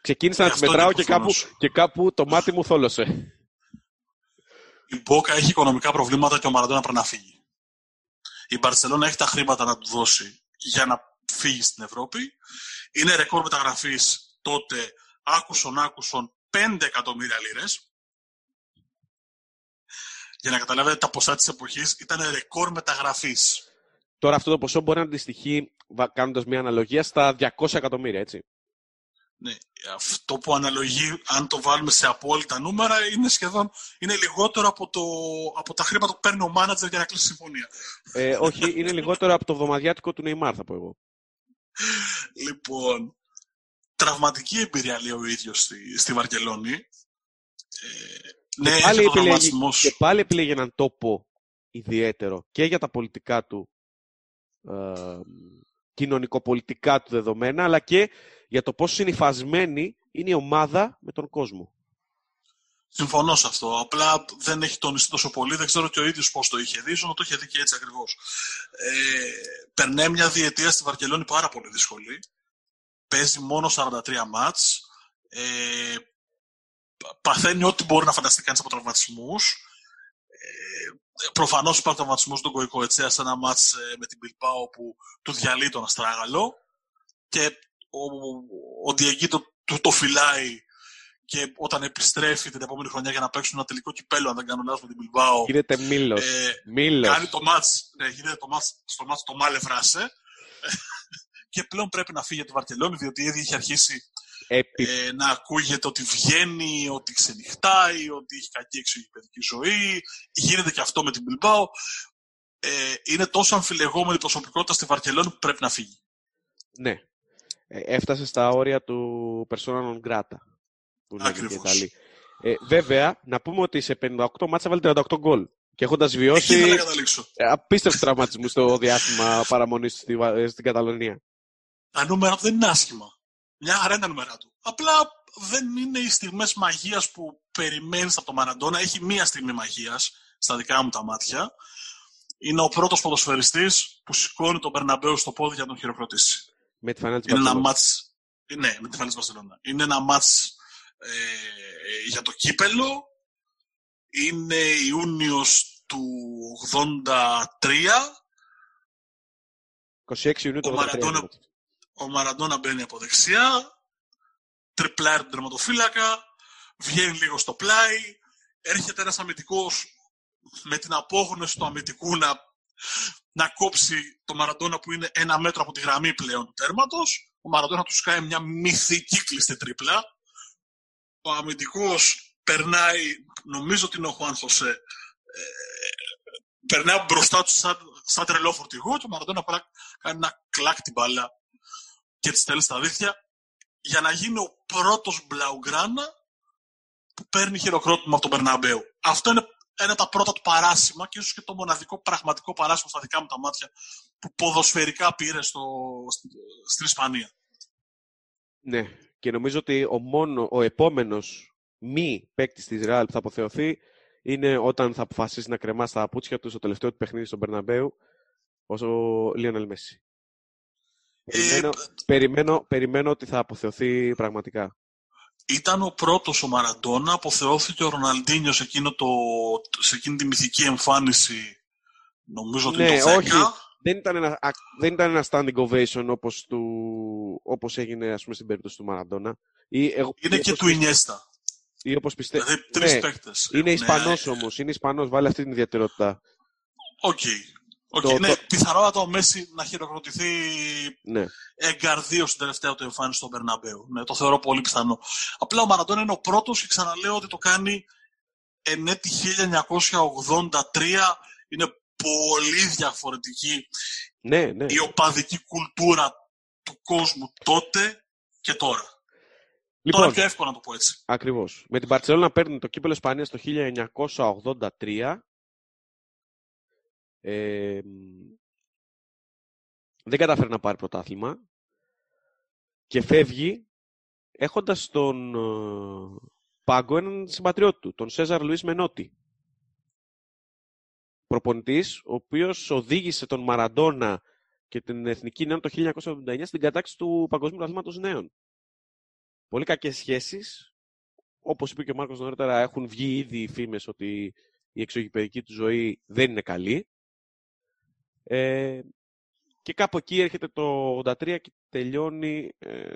Ξεκίνησα Ε, να τις αυτό είναι μετράω και κάπου, προφανώς. και κάπου το μάτι μου θόλωσε. Η Μπόκα έχει οικονομικά προβλήματα και ο Μαραντόνα πρέπει να φύγει. Η Μπαρσελόνα έχει τα χρήματα να του δώσει για να φύγει στην Ευρώπη. Είναι ρεκόρ μεταγραφής τότε άκουσον άκουσον 5 εκατομμύρια λίρες. Για να καταλάβετε τα ποσά της εποχής ήταν ρεκόρ μεταγραφής. Τώρα αυτό το ποσό μπορεί να αντιστοιχεί, κάνοντας μια αναλογία, στα 200 εκατομμύρια, έτσι. Ναι, αυτό που αναλογεί, αν το βάλουμε σε απόλυτα νούμερα, είναι σχεδόν είναι λιγότερο από, το, από τα χρήματα που παίρνει ο μάνατζερ για να κλείσει συμφωνία. Ε, όχι, είναι λιγότερο από το βδομαδιάτικο του Νεϊμάρ, θα πω εγώ. Λοιπόν, τραυματική εμπειρία, λέει ο ίδιος στη, στη Βαρκελόνη. Ε, ναι, και πάλι, επιλέγει, και πάλι επιλέγει έναν τόπο ιδιαίτερο και για τα πολιτικά του ε, κοινωνικοπολιτικά του δεδομένα, αλλά και για το πόσο συνειφασμένη είναι η ομάδα με τον κόσμο. Συμφωνώ σε αυτό. Απλά δεν έχει τονιστεί τόσο πολύ. Δεν ξέρω και ο ίδιος πώς το είχε δει. να το είχε δει και έτσι ακριβώς. Ε, περνάει μια διετία στη Βαρκελόνη πάρα πολύ δύσκολη. Παίζει μόνο 43 μάτς. Ε, παθαίνει ό,τι μπορεί να φανταστεί κανείς από τραυματισμούς. Ε, Προφανώς υπάρχει τραυματισμός στον Κοϊκοετσέα σε ένα μάτς ε, με την Πιλπάο που του διαλύει τον Αστράγαλο. Και ο, ο Διεγκίτο του το φυλάει και όταν επιστρέφει την επόμενη χρονιά για να παίξουν ένα τελικό κυπέλο, αν δεν κάνω λάθος με την Bilbao. Γίνεται μήλος. Ε, κάνει το μάτς, ναι, γίνεται το μάτς, στο μάτς το μάλε φράσε. και πλέον πρέπει να φύγει από τη Βαρκελόνη, διότι ήδη έχει αρχίσει Επί... ε, να ακούγεται ότι βγαίνει, ότι ξενυχτάει, ότι έχει κακή εξωγηπαιδική ζωή. Γίνεται και αυτό με την Bilbao. Ε, είναι τόσο αμφιλεγόμενη προσωπικότητα στη Βαρκελόνη που πρέπει να φύγει. Ναι. Ε, έφτασε στα όρια του persona non grata. Που Ακριβώς. Ε, βέβαια, να πούμε ότι σε 58 μάτσα βάλει 38 γκολ. Και έχοντας βιώσει ε, απίστευτου τραυματισμού στο διάστημα παραμονής στη, ε, στην Καταλωνία. Τα νούμερα του δεν είναι άσχημα. Μια χαρά είναι τα νούμερα του. Απλά δεν είναι οι στιγμές μαγείας που περιμένεις από τον Μαραντόνα. Έχει μία στιγμή μαγείας στα δικά μου τα μάτια. Είναι ο πρώτος ποδοσφαιριστής που σηκώνει τον Περναμπέου στο πόδι για να τον χειροκροτήσει. Με τη φανέλα Είναι ένα μάτς... Ναι, με τη φανέλα της Είναι ένα μάτς ε, για το κύπελο. Είναι Ιούνιος του 83. 26 Ιουνίου του 83. Ο Μαραντόνα μπαίνει από δεξιά. Τριπλάρει τον τερματοφύλακα. Βγαίνει λίγο στο πλάι. Έρχεται ένας αμυντικός με την απόγνωση του αμυντικού να να κόψει το Μαραντόνα που είναι ένα μέτρο από τη γραμμή πλέον του τέρματος. Ο Μαραντόνα του σκάει μια μυθική κλειστή τρίπλα. Ο αμυντικός περνάει, νομίζω ότι είναι ο Χουάν Χωσέ, ε, περνάει μπροστά του σαν, σαν τρελό φορτηγό και ο Μαραντόνα απλά κάνει ένα κλακ την μπάλα και τη στέλνει στα δίχτυα για να γίνει ο πρώτος Μπλαουγκράνα που παίρνει χειροκρότημα από τον Περναμπέου. Αυτό είναι ένα τα πρώτα του παράσημα και ίσως και το μοναδικό πραγματικό παράσημα στα δικά μου τα μάτια που ποδοσφαιρικά πήρε στο, στην Ισπανία. Ναι, και νομίζω ότι ο, μόνο, ο επόμενος μη παίκτης της Ρεάλ που θα αποθεωθεί είναι όταν θα αποφασίσει να κρεμάσει τα πούτσια του στο τελευταίο του παιχνίδι στον Περναμπέου όσο Λίονελ Μέση. Ε, περιμένω, περιμένω ότι θα αποθεωθεί πραγματικά ήταν ο πρώτος ο Μαραντόνα, αποθεώθηκε ο Ροναλντίνιος σε, εκείνο το, σε εκείνη τη μυθική εμφάνιση, νομίζω ότι ναι, το 10. Όχι. Δεν ήταν, ένα, δεν ήταν ένα standing ovation όπως, του, όπως έγινε ας πούμε, στην περίπτωση του Μαραντόνα. Ή, εγώ, είναι και του Ινιέστα. Ή όπως πιστεύω. Δηλαδή τρεις ναι, παίκτες. Είναι Ισπανός ναι. όμως. Είναι Ισπανός. Βάλε αυτή την ιδιαιτερότητα. Οκ. Okay. Okay, το, ναι, το... πιθανότατα ο Μέσι να χειροκροτηθεί ναι. εγκαρδίως στην τελευταία του εμφάνιση στον Περναμπέου. Ναι, το θεωρώ πολύ πιθανό. Απλά ο Μαραντών είναι ο πρώτος και ξαναλέω ότι το κάνει εν έτη 1983. Είναι πολύ διαφορετική ναι, ναι. η οπαδική κουλτούρα του κόσμου τότε και τώρα. Λοιπόν, τώρα πιο εύκολο να το πω έτσι. Ακριβώς. Με την Παρσελόνα παίρνει το κύπελο Ισπανίας το 1983 δεν κατάφερε να πάρει πρωτάθλημα και φεύγει έχοντας τον ε, πάγκο έναν συμπατριώτη του, τον Σέζαρ Λουίς Μενότη. Προπονητής, ο οποίος οδήγησε τον Μαραντόνα και την Εθνική Νέων το 1979 στην κατάξη του Παγκοσμίου Πρωταθλήματος Νέων. Πολύ κακές σχέσεις. Όπως είπε και ο Μάρκος νωρίτερα, έχουν βγει ήδη οι φήμες ότι η εξωγηπαιδική του ζωή δεν είναι καλή. Ε, και κάπου εκεί έρχεται το 83 και τελειώνει ε,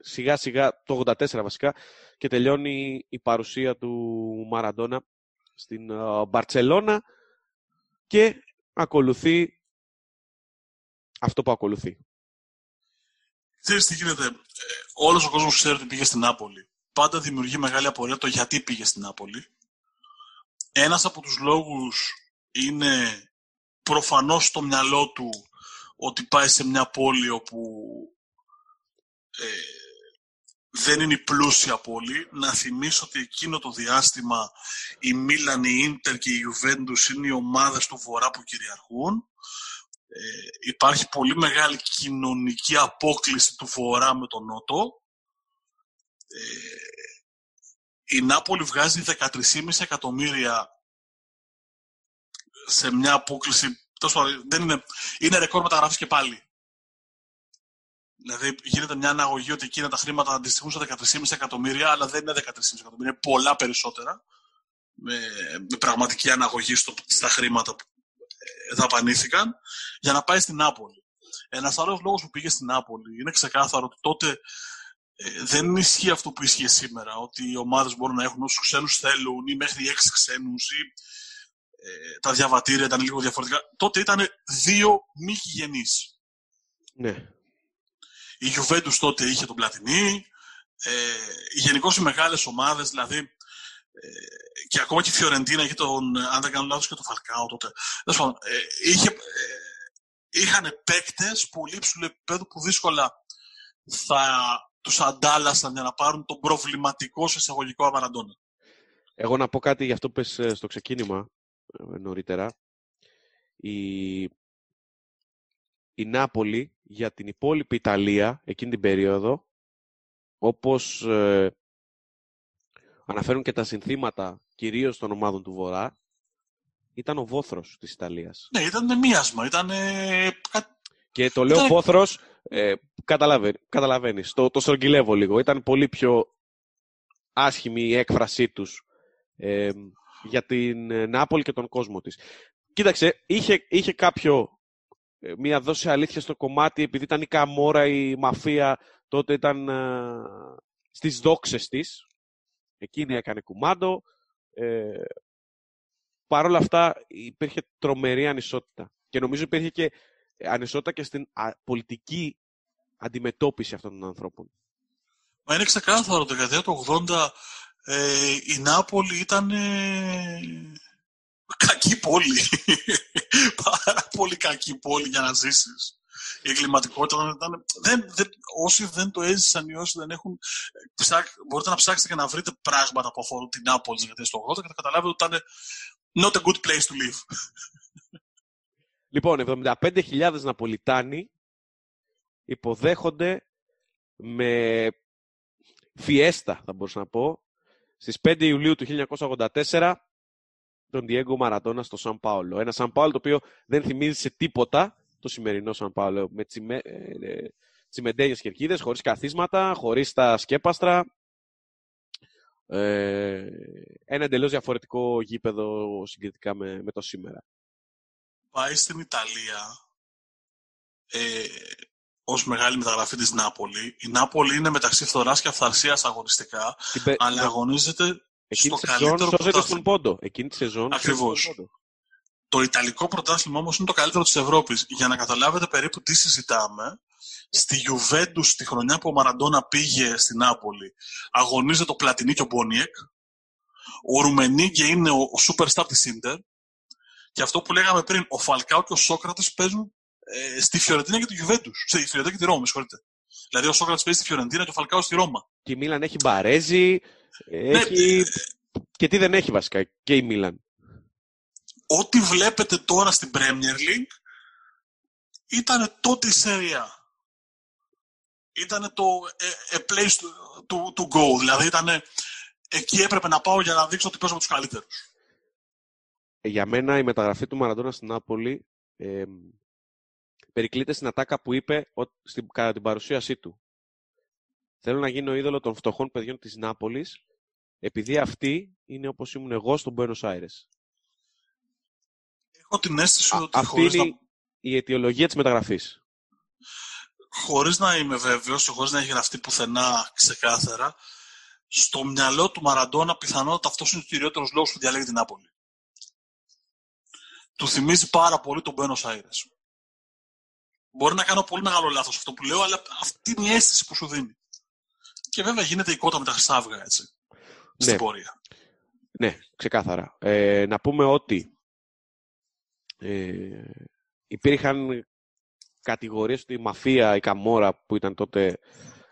σιγά σιγά, το 84 βασικά, και τελειώνει η παρουσία του Μαραντόνα στην ε, Μπαρτσελώνα και ακολουθεί αυτό που ακολουθεί. Ξέρεις τι γίνεται; Ε, όλος ο κόσμος ξέρει ότι πήγε στην Νάπολη. Πάντα δημιουργεί μεγάλη απορία το γιατί πήγε στην Νάπολη. Ένας από τους λόγους είναι προφανώς στο μυαλό του ότι πάει σε μια πόλη όπου ε, δεν είναι η πλούσια πόλη. Να θυμίσω ότι εκείνο το διάστημα η Μίλαν, η Ίντερ και η Ιουβέντους είναι οι ομάδες του Βορρά που κυριαρχούν. Ε, υπάρχει πολύ μεγάλη κοινωνική απόκληση του Βορρά με τον Νότο. Ε, η Νάπολη βγάζει 13,5 εκατομμύρια σε μια απόκληση. Δεν είναι, είναι ρεκόρ μεταγραφής και πάλι. Δηλαδή γίνεται μια αναγωγή ότι εκείνα τα χρήματα αντιστοιχούν στα 13,5 εκατομμύρια, αλλά δεν είναι 13,5 εκατομμύρια, είναι πολλά περισσότερα. Με, με πραγματική αναγωγή στο, στα χρήματα που ε, δαπανήθηκαν, για να πάει στην Νάπολη. Ένα άλλο λόγος που πήγε στην Νάπολη είναι ξεκάθαρο ότι τότε ε, δεν ισχύει αυτό που ισχύει σήμερα, ότι οι ομάδες μπορούν να έχουν όσους ξένους θέλουν ή μέχρι έξι ξένους ή ε, τα διαβατήρια ήταν λίγο διαφορετικά. Τότε ήταν δύο μη γηγενείς. Ναι. Η Juventus τότε είχε τον Πλατινί, ε, γενικώς οι μεγάλες ομάδες, δηλαδή ε, και ακόμα και η Φιωρεντίνα είχε τον, αν δεν κάνω λάθος, και τον Φαλκάο τότε. Ε, είχε, ε, είχαν παίκτες πολύ υψηλού επίπεδου που δύσκολα θα τους αντάλλασαν για να πάρουν τον προβληματικό σε εισαγωγικό Αμαραντόνα. Εγώ να πω κάτι για αυτό που πες ε, στο ξεκίνημα ε, νωρίτερα. Η, η Νάπολη για την υπόλοιπη Ιταλία εκείνη την περίοδο, όπως ε, αναφέρουν και τα συνθήματα κυρίως των ομάδων του Βορρά, ήταν ο βόθρος της Ιταλίας. Ναι, ήταν μίασμα, ήταν... Και το λέω ήταν... βόθρος, ε, καταλαβαίνεις, το, το στρογγυλεύω λίγο. Ήταν πολύ πιο άσχημη η έκφρασή τους ε, για την ε, Νάπολη και τον κόσμο της. Κοίταξε, είχε, είχε κάποιο ε, μία δόση αλήθεια στο κομμάτι, επειδή ήταν η Καμόρα, η μαφία, τότε ήταν ε, στις δόξες της. Εκείνη έκανε κουμάντο. Ε, Παρ' όλα αυτά υπήρχε τρομερή ανισότητα. Και νομίζω υπήρχε και ανισότητα και στην πολιτική αντιμετώπιση αυτών των ανθρώπων. Μα είναι ξεκάθαρο, το δεκαετία του 80 ε, η Νάπολη ήταν κακή πόλη. Πάρα πολύ κακή πόλη για να ζήσεις. Η εγκληματικότητα ήταν. Δεν, δεν, όσοι δεν το έζησαν ή όσοι δεν έχουν. Ψάκ, μπορείτε να ψάξετε και να βρείτε πράγματα που αφορούν την Νάπολη γιατί στο 80 και θα καταλάβετε ότι ήταν not a good place to live. Λοιπόν, 75.000 Ναπολιτάνοι υποδέχονται με φιέστα, θα μπορούσα να πω, στις 5 Ιουλίου του 1984 τον Διέγκο Μαραντόνα στο Σαν Πάολο. Ένα Σαν Πάολο το οποίο δεν θυμίζει σε τίποτα το σημερινό Σαν Πάολο με τσιμε, ε, ε τσιμεντένιες κερκίδες, χωρίς καθίσματα, χωρίς τα σκέπαστρα. Ε, ένα εντελώς διαφορετικό γήπεδο συγκριτικά με, με το σήμερα. Πάει στην Ιταλία ε, ως μεγάλη μεταγραφή της Νάπολη. Η Νάπολη είναι μεταξύ φθοράς και αυθαρσίας αγωνιστικά, αλλά αγωνίζεται Εκείνη τη σεζόν σώζεται στον πόντο. Εκείνη τη σεζόν Ακριβώς. Το Ιταλικό πρωτάθλημα όμως είναι το καλύτερο της Ευρώπης. Για να καταλάβετε περίπου τι συζητάμε, στη Juventus τη χρονιά που ο Μαραντόνα πήγε στην Νάπολη, αγωνίζεται το Πλατινί και ο Μπόνιεκ. Ο Ρουμενίγκε είναι ο, ο superstar της Ίντερ. Και αυτό που λέγαμε πριν, ο Φαλκάο και ο Σόκρατες παίζουν ε, στη Φιωρεντίνα και τη Juventus. Στη Φιωρεντίνα και τη Ρώμη, συγχωρείτε. Δηλαδή ο Σόκρατε παίζει στη Φιωρεντίνα και ο Φαλκάος στη Ρώμα. Και η Μίλαν έχει Μπαρέζι, έχει... Ναι, και τι δεν έχει βασικά και η Μίλαν. Ό,τι βλέπετε τώρα στην Premier League ήταν τότε η Serie Ήταν το a place to, to, go. Δηλαδή ήταν εκεί έπρεπε να πάω για να δείξω ότι παίζω με τους καλύτερους. Για μένα η μεταγραφή του Μαραντώνα στην Νάπολη ε, περικλείται στην ατάκα που είπε στην, κατά την παρουσίασή του. Θέλω να γίνω είδωλο των φτωχών παιδιών της Νάπολης, επειδή αυτοί είναι όπως ήμουν εγώ στον Buenos Aires. Έχω την αίσθηση ότι αυτή είναι, να... η αιτιολογία της μεταγραφής. Χωρίς να είμαι βέβαιος, χωρίς να έχει γραφτεί πουθενά ξεκάθαρα, στο μυαλό του Μαραντόνα πιθανότατα αυτός είναι ο κυριότερος λόγος που διαλέγει την Νάπολη. Του θυμίζει πάρα πολύ τον Μπένος Άιρες. Μπορεί να κάνω πολύ μεγάλο λάθος αυτό που λέω, αλλά αυτή είναι η αίσθηση που σου δίνει. Και βέβαια γίνεται η κότα με τα χρυσά αυγά, έτσι, στην ναι. πορεία. Ναι, ξεκάθαρα. Ε, να πούμε ότι ε, υπήρχαν κατηγορίες ότι η μαφία, η Καμόρα που ήταν τότε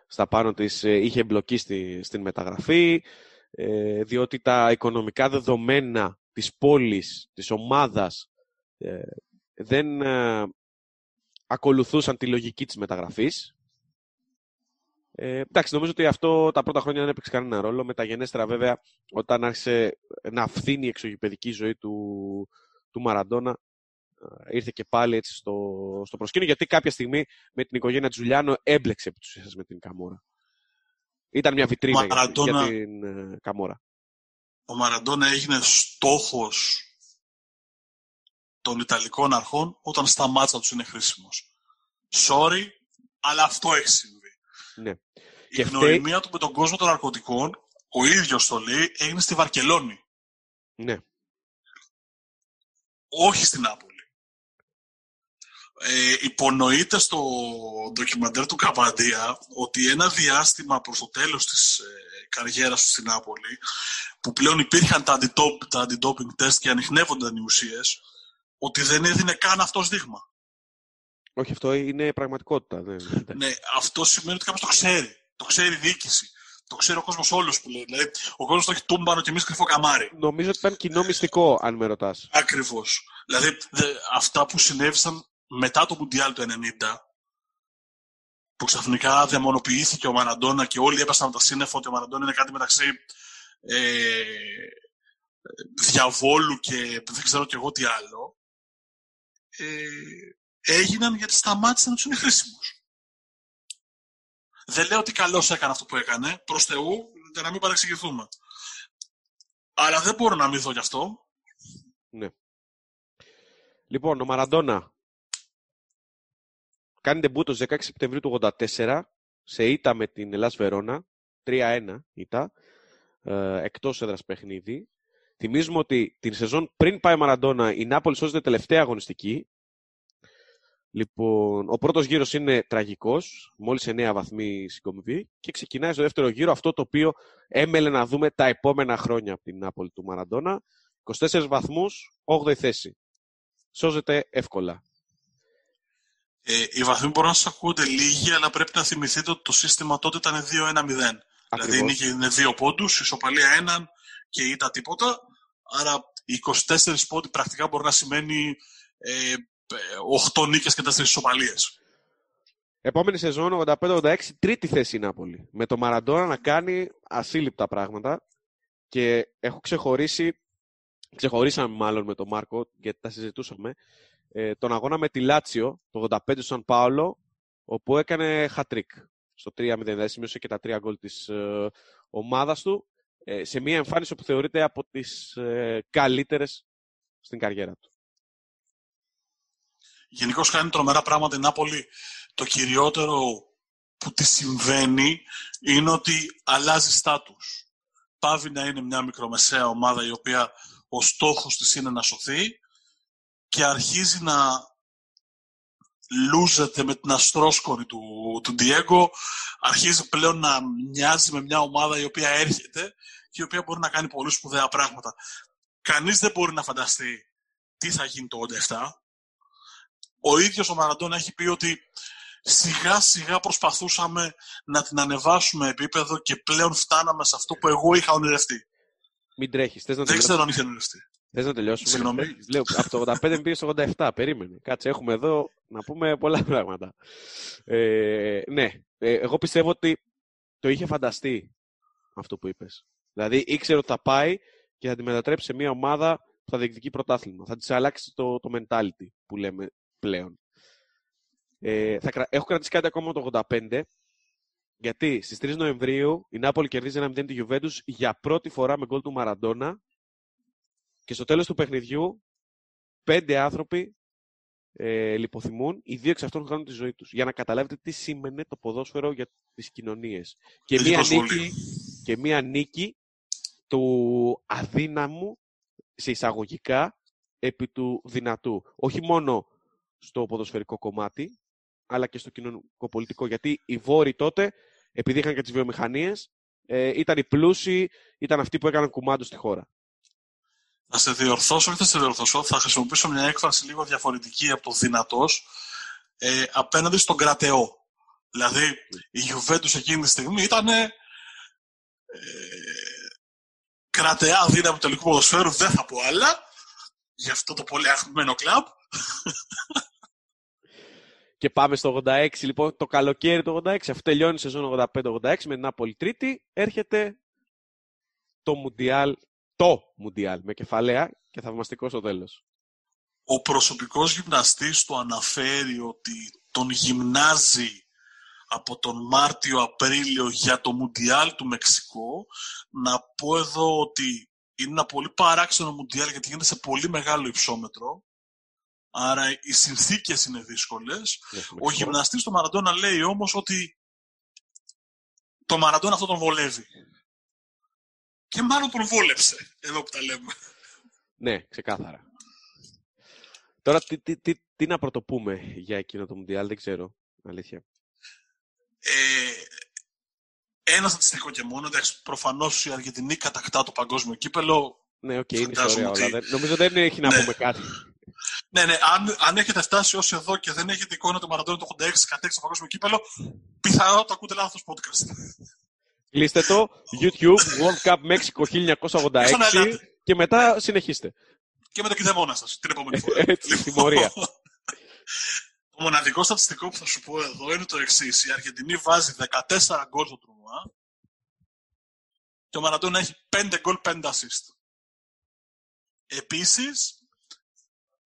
στα πάνω της, ε, είχε εμπλοκή στη, στην μεταγραφή, ε, διότι τα οικονομικά δεδομένα της πόλης, της ομάδας, ε, δεν ε, ακολουθούσαν τη λογική της μεταγραφής. Ε, εντάξει, νομίζω ότι αυτό τα πρώτα χρόνια δεν έπαιξε κανένα ρόλο. Μεταγενέστερα, βέβαια, όταν άρχισε να φθήνει η εξωγηπαιδική ζωή του, του Μαραντόνα, ε, ήρθε και πάλι έτσι στο, στο προσκήνιο, γιατί κάποια στιγμή με την οικογένεια Τζουλιάνο έμπλεξε επί με την Καμόρα. Ήταν μια βιτρίνα για, για, την uh, Καμόρα. Ο Μαραντόνα έγινε στόχος των Ιταλικών αρχών όταν στα μάτσα τους είναι χρήσιμος. Sorry, αλλά αυτό έχει συμβεί. Ναι. Η και γνωριμία του με τον κόσμο των ναρκωτικών, ο ίδιος το λέει, έγινε στη Βαρκελόνη. Ναι. Όχι στην Νάπολη. Ε, υπονοείται στο ντοκιμαντέρ του Καπαντία ότι ένα διάστημα προς το τέλος της ε, καριέρας του στην Νάπολη που πλέον υπήρχαν τα αντι-doping τεστ και ανοιχνεύονταν οι ουσίες ότι δεν έδινε καν αυτός δείγμα. Όχι, αυτό είναι πραγματικότητα. Ναι, ναι αυτό σημαίνει ότι κάποιος το ξέρει. Το ξέρει η διοίκηση. Το ξέρει ο κόσμος όλος που λέει. Δηλαδή, ο κόσμος το έχει τούμπανο και εμείς κρυφό καμάρι. Νομίζω ότι ήταν κοινό μυστικό, αν με ρωτάς. Ακριβώς. Δηλαδή, δε, αυτά που συνέβησαν μετά το Μουντιάλ του 90, που ξαφνικά δαιμονοποιήθηκε ο Μαραντόνα και όλοι έπασαν από τα σύννεφα ότι ο Μαραντόνα είναι κάτι μεταξύ ε, διαβόλου και δεν ξέρω κι εγώ τι άλλο. Ε, έγιναν γιατί σταμάτησαν να τους είναι χρήσιμο. Δεν λέω ότι καλώ έκανε αυτό που έκανε, προς Θεού, για να μην παρεξηγηθούμε. Αλλά δεν μπορώ να μην δω γι' αυτό. Ναι. Λοιπόν, ο Μαραντόνα κάνει τεμπούτο 16 Σεπτεμβρίου του 1984 σε ήττα με την Ελλάς Βερόνα, 3-1 ήττα, ε, εκτός έδρας παιχνίδι. Θυμίζουμε ότι την σεζόν πριν πάει ο Μαραντόνα η Νάπολη σώζεται τελευταία αγωνιστική Λοιπόν, ο πρώτος γύρος είναι τραγικός, μόλις 9 βαθμοί συγκομιδή και ξεκινάει στο δεύτερο γύρο αυτό το οποίο έμελε να δούμε τα επόμενα χρόνια από την Νάπολη του Μαραντόνα. 24 βαθμούς, 8η θέση. Σώζεται εύκολα. Ε, οι βαθμοί μπορούν να σας ακούγονται λίγοι, αλλά πρέπει να θυμηθείτε ότι το σύστημα τότε ήταν 2-1-0. Δηλαδή είναι δύο πόντους, ισοπαλία έναν και ήταν τίποτα. Άρα οι 24 πόντοι πρακτικά μπορεί να σημαίνει ε, 8 νίκες και 4 ισοπαλίε. Επόμενη σεζόν, 85-86, τρίτη θέση η Νάπολη. Με το Μαραντόνα να κάνει ασύλληπτα πράγματα και έχω ξεχωρίσει, ξεχωρίσαμε μάλλον με τον Μάρκο, γιατί τα συζητούσαμε, ε, τον αγώνα με τη Λάτσιο, το 85 στο Σαν Πάολο, όπου έκανε χατρίκ στο 3-0, δηλαδή σημείωσε και τα τρία γκολ της ε, ομάδας του, ε, σε μια εμφάνιση που θεωρείται από τις ε, καλύτερες στην καριέρα του. Γενικώς κάνει τρομερά πράγματα η Νάπολη. Το κυριότερο που της συμβαίνει είναι ότι αλλάζει στάτους. Πάβει να είναι μια μικρομεσαία ομάδα η οποία ο στόχος της είναι να σωθεί και αρχίζει να λούζεται με την αστρόσκορη του, του Diego, αρχίζει πλέον να μοιάζει με μια ομάδα η οποία έρχεται και η οποία μπορεί να κάνει πολύ σπουδαία πράγματα. Κανείς δεν μπορεί να φανταστεί τι θα γίνει το 87, ο ίδιος ο Μαραντών έχει πει ότι σιγά σιγά προσπαθούσαμε να την ανεβάσουμε επίπεδο και πλέον φτάναμε σε αυτό που εγώ είχα ονειρευτεί. Μην τρέχεις. Θες να Δεν ξέρω αν είχε ονειρευτεί. Θες να τελειώσουμε; Συγγνώμη. Λέω, από το 85 πήγε στο 87. Περίμενε. Κάτσε, έχουμε εδώ να πούμε πολλά πράγματα. Ε, ναι, ε, εγώ πιστεύω ότι το είχε φανταστεί αυτό που είπες. Δηλαδή ήξερε ότι θα πάει και θα τη μετατρέψει σε μια ομάδα που θα διεκδικεί πρωτάθλημα. Θα της αλλάξει το, το mentality που λέμε πλέον. Ε, θα, έχω κρατήσει κάτι ακόμα το 85, γιατί στις 3 Νοεμβρίου η Νάπολη κερδίζει ένα 0 τη Juventus για πρώτη φορά με γκολ του Μαραντόνα και στο τέλος του παιχνιδιού πέντε άνθρωποι ε, λιποθυμούν, οι δύο εξ αυτών χάνουν τη ζωή τους. Για να καταλάβετε τι σήμαινε το ποδόσφαιρο για τις κοινωνίες. Και μία, νίκη, και μία νίκη του αδύναμου, σε εισαγωγικά, επί του δυνατού. Όχι μόνο στο ποδοσφαιρικό κομμάτι, αλλά και στο κοινωνικό-πολιτικό. Γιατί οι Βόροι τότε, επειδή είχαν και τις βιομηχανίες, ε, ήταν οι πλούσιοι, ήταν αυτοί που έκαναν κουμάντο στη χώρα. Θα σε διορθώσω, όχι θα σε διορθώσω, θα χρησιμοποιήσω μια έκφραση λίγο διαφορετική από το δυνατός ε, απέναντι στον κρατεό. Δηλαδή, η Juventus εκείνη τη στιγμή ήταν ε, κρατεά δύναμη του τελικού ποδοσφαίρου, δεν θα πω άλλα, γι' αυτό το πολύ αγαπημένο κλαμπ. Και πάμε στο 86, λοιπόν, το καλοκαίρι του 86, αφού τελειώνει η σεζόν 85-86 με την Νάπολη Τρίτη, έρχεται το Μουντιάλ, το Μουντιάλ, με κεφαλαία και θαυμαστικό στο τέλος. Ο προσωπικός γυμναστής του αναφέρει ότι τον γυμνάζει από τον Μάρτιο-Απρίλιο για το Μουντιάλ του Μεξικό. Να πω εδώ ότι είναι ένα πολύ παράξενο Μουντιάλ γιατί γίνεται σε πολύ μεγάλο υψόμετρο. Άρα οι συνθήκες είναι δύσκολες. Ο γυμναστής του Μαραντόνα λέει όμως ότι το Μαραντόνα αυτό τον βολεύει. Και μάλλον τον βόλεψε, εδώ που τα λέμε. Ναι, ξεκάθαρα. Τώρα, τι, τι, τι, τι να πρωτοπούμε για εκείνο το Μουντιάλ, δεν ξέρω, αλήθεια. Ε, ένα στατιστικό και μόνο, εντάξει, προφανώς η Αργεντινή κατακτά το παγκόσμιο κύπελλο. Ναι, OK, okay, είναι ιστορία ότι... όλα. Νομίζω δεν έχει να ναι. πούμε κάτι. Ναι, ναι, αν, αν έχετε φτάσει ως εδώ και δεν έχετε εικόνα του Μαραντόνα το 86 κατέξει το παγκόσμιο κύπελλο, πιθανότατα το ακούτε λάθος podcast. Κλείστε το, YouTube, World Cup Mexico 1986 και μετά συνεχίστε. Και με το κηδεμόνα σας, την επόμενη φορά. Έτσι, τιμωρία. το μοναδικό στατιστικό που θα σου πω εδώ είναι το εξής. Η Αργεντινή βάζει 14 γκολ στο τουρνουά και ο Μαραντόνα έχει 5 γκολ, 5 assist. Επίσης,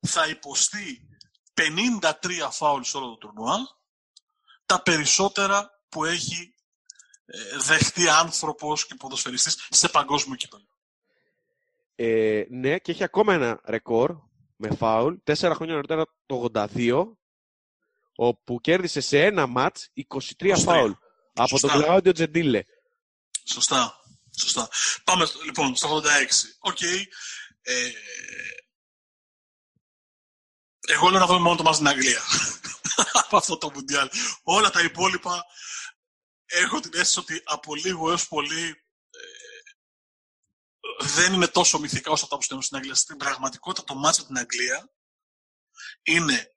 θα υποστεί 53 φάουλ σε όλο το τουρνουά, τα περισσότερα που έχει ε, δεχτεί άνθρωπος και ποδοσφαιριστής σε παγκόσμιο κύπελο. Ε, ναι, και έχει ακόμα ένα ρεκόρ με φάουλ, τέσσερα χρόνια νωρίτερα το 82, όπου κέρδισε σε ένα μάτς 23 φάουλ από τον Κλάουντιο Τζεντίλε. Σωστά. Σωστά. Πάμε λοιπόν στο 86. OK. Okay. Ε, εγώ λέω να δούμε μόνο το ματς με την Αγγλία. από αυτό το Μουντιάλ. Όλα τα υπόλοιπα έχω την αίσθηση ότι από λίγο έως πολύ ε, δεν είναι τόσο μυθικά όσο το ματς με την Αγγλία. Στην πραγματικότητα το ματς με την Αγγλία είναι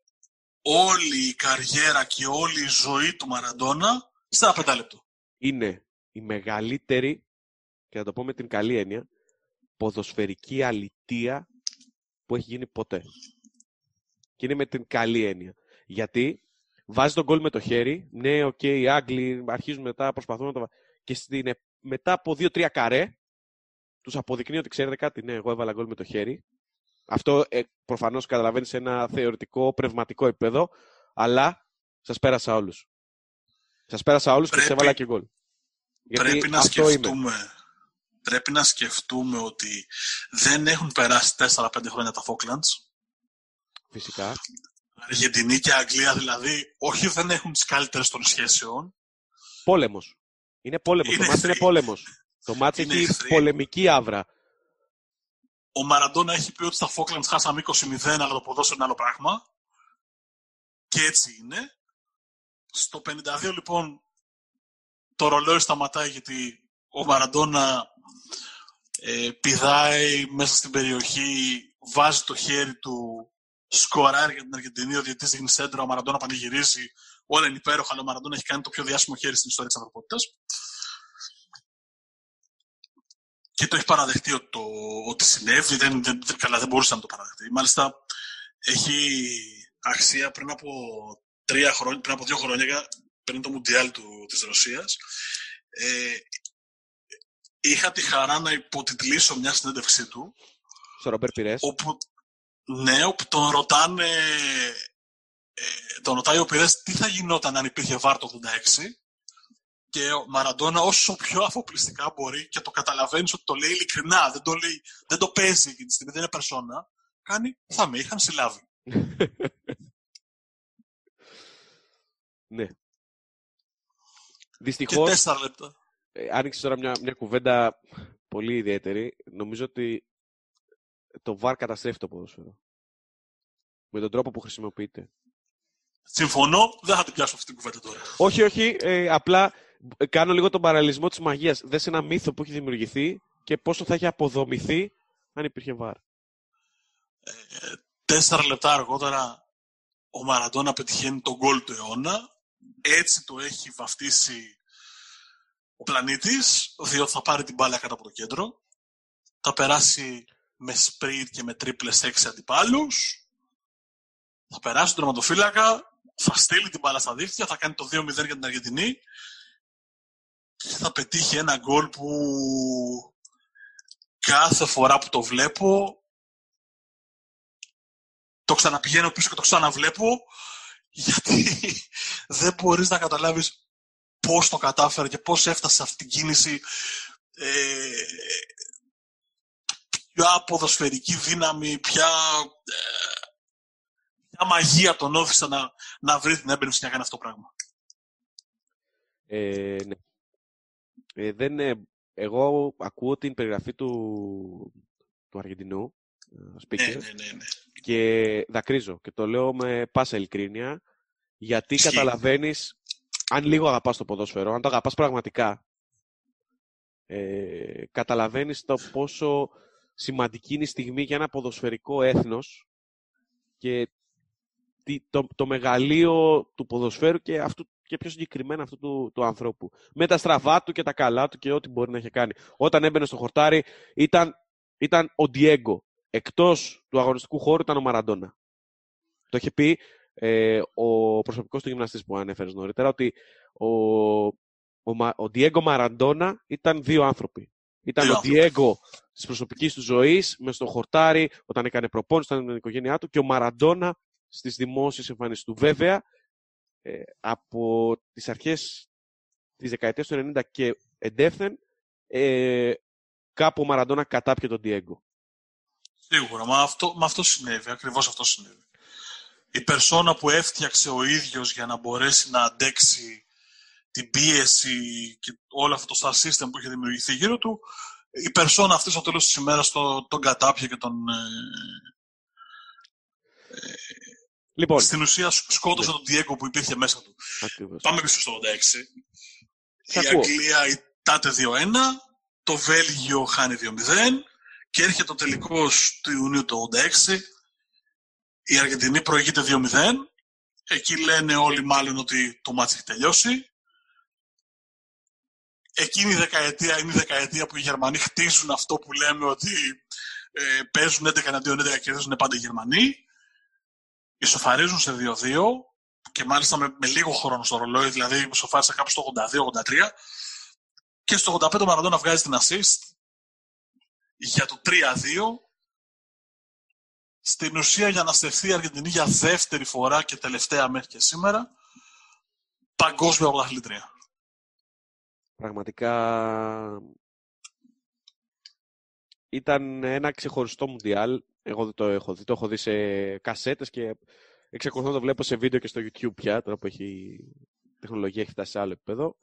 όλη η καριέρα και όλη η ζωή του Μαραντόνα σε ένα πεντάλεπτο. Είναι η μεγαλύτερη, και να το πω με την καλή έννοια, ποδοσφαιρική αλητεία που έχει γίνει ποτέ. Και είναι με την καλή έννοια. Γιατί βάζει το γκολ με το χέρι. Ναι, OK, okay, οι Άγγλοι αρχίζουν μετά, προσπαθούν να το Και στην, μετά από δύο-τρία καρέ, τους αποδεικνύει ότι ξέρετε κάτι, ναι, εγώ έβαλα γκολ με το χέρι. Αυτό ε, προφανώς καταλαβαίνεις σε ένα θεωρητικό, πνευματικό επίπεδο, αλλά σας πέρασα όλους. Σας πέρασα όλους και σε έβαλα και γκολ. πρέπει να σκεφτούμε. Πρέπει να σκεφτούμε ότι δεν έχουν περάσει 4-5 χρόνια τα Falklands Φυσικά. Αργεντινή και Αγγλία δηλαδή, όχι δεν έχουν τις καλύτερες των σχέσεων. Πόλεμος. Είναι πόλεμος. Το μάτι είναι πόλεμος. Το μάτι έχει πολεμική άβρα. Ο Μαραντόνα έχει πει ότι στα Falklands χάσαμε 20-0, αλλά το ποδόσφαιρο είναι άλλο πράγμα. Και έτσι είναι. Στο 52 λοιπόν το ρολόι σταματάει γιατί ο Μαραντόνα ε, πηδάει μέσα στην περιοχή, βάζει το χέρι του σκοράρει για την Αργεντινή, ο διαιτητής δείχνει σέντρα, ο Μαραντόνα πανηγυρίζει. Όλα είναι υπέροχα, αλλά ο Μαραντόνα έχει κάνει το πιο διάσημο χέρι στην ιστορία της ανθρωπότητας. Και το έχει παραδεχτεί ότι, το, ότι συνέβη, δεν, δεν, δεν, καλά, δεν μπορούσε να το παραδεχτεί. Μάλιστα, έχει αξία πριν από τρία χρόνια, πριν από δύο χρόνια, πριν το Μουντιάλ του, της Ρωσίας, ε, είχα τη χαρά να υποτιτλήσω μια συνέντευξή του. Στο Ρομπέρ Πυρές. Όπου, ναι, όπου τον ρωτάνε, ε, τον ρωτάει ο Πυρές τι θα γινόταν αν υπήρχε βάρ το 86 και ο Μαραντόνα όσο πιο αφοπλιστικά μπορεί και το καταλαβαίνεις ότι το λέει ειλικρινά, δεν το, λέει, δεν το παίζει εκείνη τη στιγμή, δεν είναι περσόνα, κάνει θα με είχαν συλλάβει. Ναι. Και Δυστυχώς, τέσσερα λεπτά. ε, άνοιξε τώρα μια, μια κουβέντα πολύ ιδιαίτερη. Νομίζω ότι το VAR καταστρέφει το ποδόσφαιρο. Με τον τρόπο που χρησιμοποιείται. Συμφωνώ, δεν θα την πιάσω αυτή την κουβέντα τώρα. Όχι, όχι. Ε, απλά ε, κάνω λίγο τον παραλληλισμό της μαγείας. Δες ένα μύθο που έχει δημιουργηθεί και πόσο θα έχει αποδομηθεί αν υπήρχε VAR. Ε, τέσσερα λεπτά αργότερα ο Μαραντόνα πετυχαίνει τον γκολ του αιώνα. Έτσι το έχει βαφτίσει ο πλανήτης, διότι θα πάρει την μπάλα κάτω από το κέντρο. Θα περάσει με σπριτ και με τρίπλες έξι αντιπάλους. Θα περάσει τον τερματοφύλακα, θα στείλει την μπάλα στα δίχτυα, θα κάνει το 2-0 για την Αργεντινή και θα πετύχει ένα γκολ που κάθε φορά που το βλέπω το ξαναπηγαίνω πίσω και το ξαναβλέπω γιατί δεν μπορείς να καταλάβεις πώς το κατάφερε και πώς έφτασε σε αυτή την κίνηση ε, ποια ποδοσφαιρική δύναμη, ποια, ε, ποια μαγεία τον όθησε να, να βρει την έμπνευση να κάνει αυτό το πράγμα. Ε, ναι. Ε, δεν, ε, εγώ ακούω την περιγραφή του, του Αργεντινού, ε, speaker, Ναι, ναι, ναι, ναι. και δακρύζω και το λέω με πάσα ειλικρίνεια γιατί Ισχύει. καταλαβαίνεις αν λίγο αγαπάς το ποδόσφαιρο, αν το αγαπάς πραγματικά ε, καταλαβαίνεις το πόσο σημαντική είναι η στιγμή για ένα ποδοσφαιρικό έθνος και τι- το, το μεγαλείο του ποδοσφαίρου και, αυτού, και πιο συγκεκριμένα αυτού του, του ανθρώπου. Με τα στραβά του και τα καλά του και ό,τι μπορεί να έχει κάνει. Όταν έμπαινε στο χορτάρι ήταν, ήταν ο Ντιέγκο. Εκτός του αγωνιστικού χώρου ήταν ο Μαραντόνα. Το είχε πει ε, ο προσωπικός του γυμναστής που ανέφερες νωρίτερα ότι ο, ο, Μα- ο Ντιέγκο Μαραντόνα ήταν δύο άνθρωποι. Ήταν Δύο ο άνθρωποι. Ντιέγκο της προσωπικής του ζωής, μες στο χορτάρι, όταν έκανε προπόνηση, ήταν με την οικογένειά του, και ο Μαραντόνα στις δημόσιες εμφανίσεις του. Βέβαια, ε, από τις αρχές της δεκαετίας του 90 και εντεύθεν, ε, κάπου ο Μαραντόνα κατάπιε τον Ντιέγκο. Σίγουρα, μα αυτό, μα αυτό συνέβη, ακριβώς αυτό συνέβη. Η περσόνα που έφτιαξε ο ίδιος για να μπορέσει να αντέξει την πίεση και όλο αυτό το star system που είχε δημιουργηθεί γύρω του, η περσόνα αυτή στο τέλος της ημέρας το, τον κατάπιε και τον... Ε, Λοιπόν, στην ουσία σκ- σκότωσε Ναι. τον Diego που υπήρχε μέσα του. ακριβώς. Πάμε πίσω στο 86. Σε η ακούω. Αγγλία ητάται 2-1, το Βέλγιο χάνει 2-0 και έρχεται ο τελικός του Ιουνίου του 86. Η Αργεντινή προηγείται 2-0. Εκεί λένε όλοι μάλλον ότι το μάτς έχει τελειώσει. Εκείνη η δεκαετία είναι η δεκαετία που οι Γερμανοί χτίζουν αυτό που λέμε ότι ε, παίζουν 11 εναντίον 11 και κερδίζουν πάντα οι Γερμανοί. Ισοφαρίζουν σε 2-2 και μάλιστα με, με λίγο χρόνο στο ρολόι, δηλαδή ισοφάρισε κάπου στο 82-83 και στο 85 ο Μαραντόνα βγάζει την assist για το 3-2 στην ουσία για να στεφθεί η Αργεντινή για δεύτερη φορά και τελευταία μέχρι και σήμερα παγκόσμια πρωταθλήτρια. Πραγματικά ήταν ένα ξεχωριστό μουντιάλ. Εγώ δεν το έχω δει. Το έχω δει σε κασέτες και εξακολουθώ να το βλέπω σε βίντεο και στο YouTube πια, τώρα που έχει... η τεχνολογία έχει φτάσει σε άλλο επίπεδο.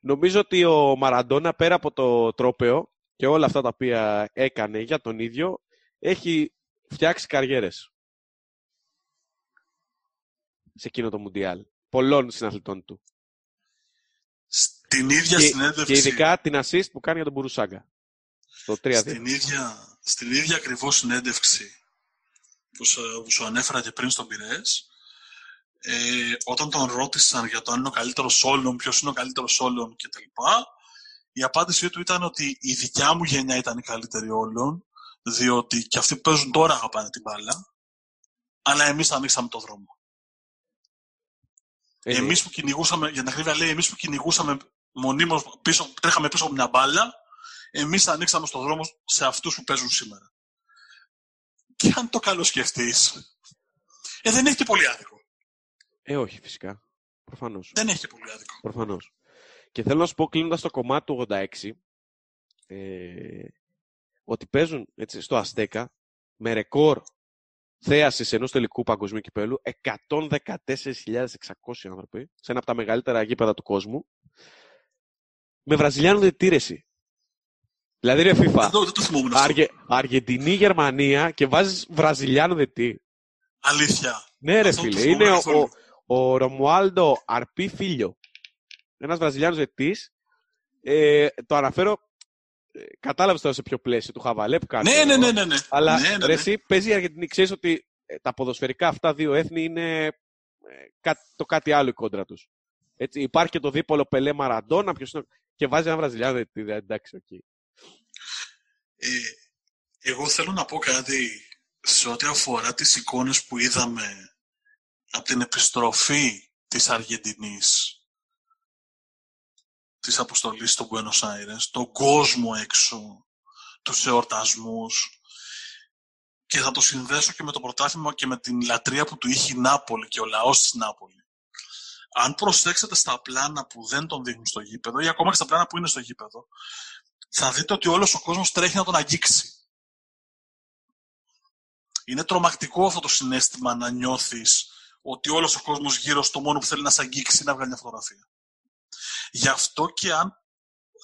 Νομίζω ότι ο Μαραντόνα πέρα από το τρόπεο και όλα αυτά τα οποία έκανε για τον ίδιο, έχει φτιάξει καριέρες σε εκείνο το μουντιάλ. Πολλών συναθλητών του. Στην ίδια Και, συνέντευξη, και ειδικά την assist που κάνει για τον Μπουρουσάγκα. Στο 3-2. στην ίδια, στην ίδια ακριβώς συνέντευξη που σου, που σου ανέφερα και πριν στον Πειραιές, ε, όταν τον ρώτησαν για το αν είναι ο καλύτερος όλων, ποιος είναι ο καλύτερος όλων κτλ. Η απάντησή του ήταν ότι η δικιά μου γενιά ήταν η καλύτερη όλων, διότι και αυτοί που παίζουν τώρα αγαπάνε την μπάλα, αλλά εμείς ανοίξαμε το δρόμο. Ε, ναι. Εμείς που κυνηγούσαμε, για την ακρίβεια λέει, εμείς που κυνηγούσαμε μονίμως πίσω, τρέχαμε πίσω από μια μπάλα, εμείς ανοίξαμε στο δρόμο σε αυτούς που παίζουν σήμερα. Και αν το καλοσκεφτείς, ε, δεν έχει και πολύ άδικο. Ε, όχι, φυσικά. Προφανώς. Δεν έχει και πολύ άδικο. Προφανώς. Και θέλω να σου πω, κλείνοντας το κομμάτι του 86, ε, ότι παίζουν έτσι, στο Αστέκα με ρεκόρ θέασης ενός τελικού παγκοσμίου κυπέλου, 114.600 άνθρωποι, σε ένα από τα μεγαλύτερα γήπεδα του κόσμου, με Βραζιλιάνο διετήρεση. Δηλαδή, ρε FIFA, Αργε, Αργεντινή, Γερμανία και βάζεις Βραζιλιάνο δετή. Αλήθεια. Ναι, ρε φίλε. Είναι ο, ο, ο Ρωμουάλντο Αρπί Φίλιο. Ένας Βραζιλιάνος δετή. Ε, το αναφέρω. Ε, Κατάλαβες τώρα σε ποιο πλαίσιο του χαβαλέ που κάνει. Ναι, ναι, ναι, ναι, ναι. Αλλά ναι, ναι, ναι. Ρε, εσύ παίζει η Αργεντινή. Ξέρεις ότι ε, τα ποδοσφαιρικά αυτά δύο έθνη είναι ε, το κάτι άλλο η κόντρα τους. υπάρχει και το δίπολο Πελέ Μαραντόνα είναι... και βάζει ένα Βραζιλιάνο διαιτητή. Εντάξει, OK. Okay. Ε, εγώ θέλω να πω κάτι σε ό,τι αφορά τις εικόνες που είδαμε από την επιστροφή της Αργεντινής της αποστολής στο Buenos Aires, τον κόσμο έξω, τους εορτασμούς και θα το συνδέσω και με το πρωτάθλημα και με την λατρεία που του είχε η Νάπολη και ο λαός της Νάπολης. Αν προσέξετε στα πλάνα που δεν τον δείχνουν στο γήπεδο ή ακόμα και στα πλάνα που είναι στο γήπεδο, θα δείτε ότι όλος ο κόσμος τρέχει να τον αγγίξει. Είναι τρομακτικό αυτό το συνέστημα να νιώθεις ότι όλος ο κόσμος γύρω στο μόνο που θέλει να σε αγγίξει είναι να βγάλει μια φωτογραφία. Γι' αυτό και αν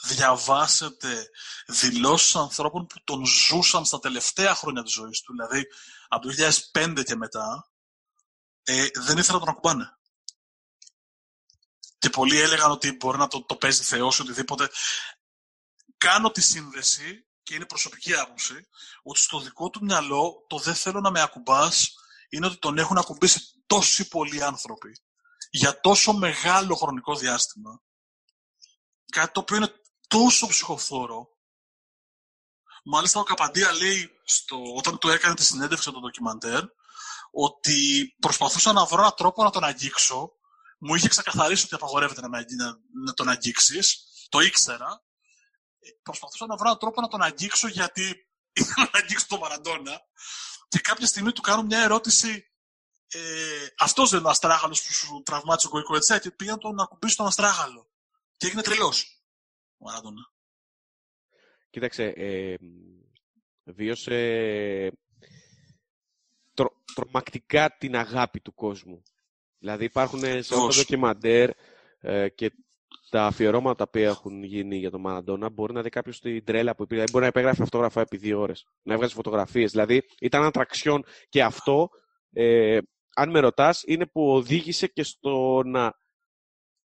διαβάσετε δηλώσεις ανθρώπων που τον ζούσαν στα τελευταία χρόνια της ζωής του, δηλαδή από το 2005 και μετά, ε, δεν ήθελα να τον ακουμπάνε. Και πολλοί έλεγαν ότι μπορεί να το, το παίζει Θεός οτιδήποτε κάνω τη σύνδεση και είναι προσωπική άποψη ότι στο δικό του μυαλό το δεν θέλω να με ακουμπάς είναι ότι τον έχουν ακουμπήσει τόσοι πολλοί άνθρωποι για τόσο μεγάλο χρονικό διάστημα κάτι το οποίο είναι τόσο ψυχοφθόρο Μάλιστα ο Καπαντία λέει στο, όταν του έκανε τη συνέντευξη το ντοκιμαντέρ ότι προσπαθούσα να βρω έναν τρόπο να τον αγγίξω. Μου είχε ξεκαθαρίσει ότι απαγορεύεται να, να, να τον αγγίξεις. Το ήξερα προσπαθούσα να βρω έναν τρόπο να τον αγγίξω γιατί ήθελα να αγγίξω τον Μαραντόνα. Και κάποια στιγμή του κάνω μια ερώτηση. Ε, Αυτός δεν είναι ο αστράγαλος που σου τραυμάτισε ο Γκοϊκοετσέ και πήγα να τον ακουμπήσει τον αστράγαλο. Και έγινε τρελός ο Μαραντόνα. Κοίταξε, ε, βίωσε τρο, τρομακτικά την αγάπη του κόσμου. Δηλαδή υπάρχουν σε όλο το ντοκιμαντέρ ε, και τα αφιερώματα που έχουν γίνει για τον Μαραντόνα μπορεί να δει κάποιος την τρέλα που υπήρχε. Μπορεί να υπέγραφε αυτόγραφα επί δύο ώρες. Να έβγαζε φωτογραφίες. Δηλαδή ήταν ατραξιόν και αυτό, ε, αν με ρωτάς, είναι που οδήγησε και στο να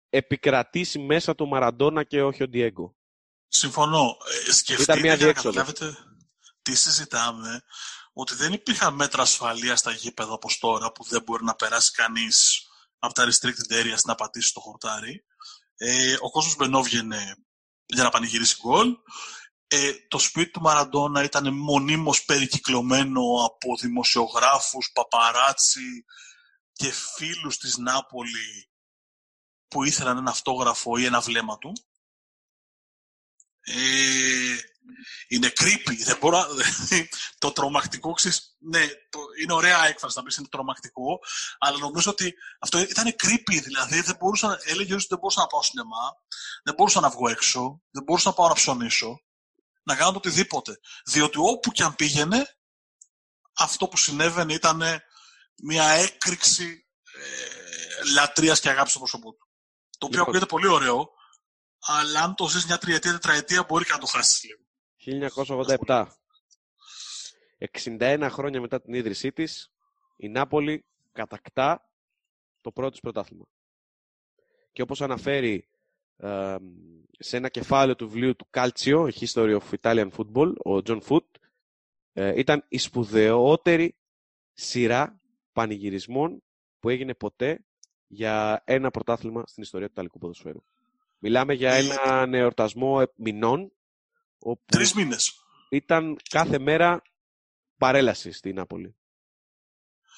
επικρατήσει μέσα του Μαραντόνα και όχι ο Ντιέγκο. Συμφωνώ. Ε, σκεφτείτε για να καταλάβετε τι συζητάμε, ότι δεν υπήρχαν μέτρα ασφαλείας στα γήπεδα όπως τώρα που δεν μπορεί να περάσει κανείς από τα restricted areas να πατήσει το χορτάρι. Ε, ο κόσμος μπαινόβγαινε για να πανηγυρίσει γκολ. Ε, το σπίτι του Μαραντόνα ήταν μονίμως περικυκλωμένο από δημοσιογράφους, παπαράτσι και φίλους της Νάπολη που ήθελαν ένα αυτόγραφο ή ένα βλέμμα του. Ε, είναι creepy. Δεν μπορώ, το τρομακτικό, ξέρεις, ναι, το, είναι ωραία έκφραση να πεις είναι τρομακτικό, αλλά νομίζω ότι αυτό ήταν creepy, δηλαδή δεν μπορούσα, έλεγε ότι δεν μπορούσα να πάω σινεμά, δεν μπορούσα να βγω έξω, δεν μπορούσα να πάω να ψωνίσω, να κάνω το οτιδήποτε. Διότι όπου και αν πήγαινε, αυτό που συνέβαινε ήταν μια έκρηξη ε, λατρείας και αγάπης στο πρόσωπό του. Το οποίο λοιπόν. ακούγεται πολύ ωραίο, αλλά αν το ζεις μια τριετία, τετραετία μπορεί και να το χάσεις λίγο. 1987. 61 χρόνια μετά την ίδρυσή της, η Νάπολη κατακτά το πρώτο της πρωτάθλημα. Και όπως αναφέρει σε ένα κεφάλαιο του βιβλίου του Calcio, History of Italian Football, ο John Foot, ε, ήταν η σπουδαιότερη σειρά πανηγυρισμών που έγινε ποτέ για ένα πρωτάθλημα στην ιστορία του Ιταλικού ποδοσφαίρου. Μιλάμε για ένα εορτασμό μηνών Τρεις μήνες. Ήταν κάθε μέρα παρέλαση στην Νάπολη.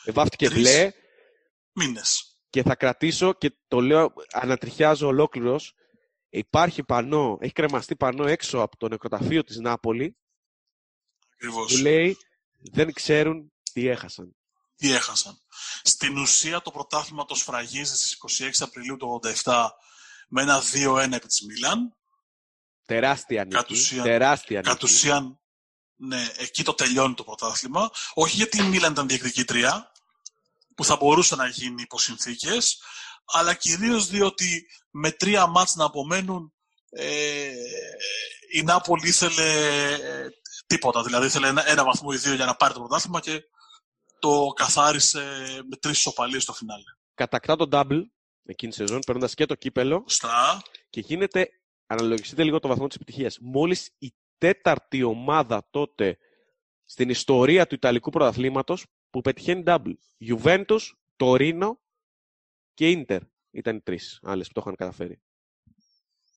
Βάφτηκε μπλε. Μήνες. Και θα κρατήσω και το λέω, ανατριχιάζω ολόκληρος. Υπάρχει πανό, έχει κρεμαστεί πανό έξω από το νεκροταφείο της Νάπολη Ακριβώς. που λέει δεν ξέρουν τι έχασαν. Τι έχασαν. Στην ουσία το πρωτάθλημα το σφραγίζει στις 26 Απριλίου του 87 με ένα 2-1 επί της Μίλαν Τεράστια νίκη. Κατ' ουσίαν, τεράστια κατ ουσίαν Ναι, εκεί το τελειώνει το πρωτάθλημα. Όχι γιατί η Μίλαν ήταν διεκδικήτρια, που θα μπορούσε να γίνει υπό συνθήκε, αλλά κυρίως διότι με τρία μάτς να απομένουν ε, η Νάπολη ήθελε ε, τίποτα. Δηλαδή ήθελε ένα, ένα βαθμό ή δύο για να πάρει το πρωτάθλημα και το καθάρισε με τρεις ισοπαλίες στο φινάλε. Κατακτά το double εκείνη τη σεζόν, παίρνοντας και το κύπελο. Στα. Και γίνεται, αναλογιστείτε λίγο το βαθμό της επιτυχίας. Μόλις η τέταρτη ομάδα τότε στην ιστορία του Ιταλικού πρωταθλήματος που πετυχαίνει double. Juventus, Torino και Inter ήταν οι τρεις άλλες που το είχαν καταφέρει.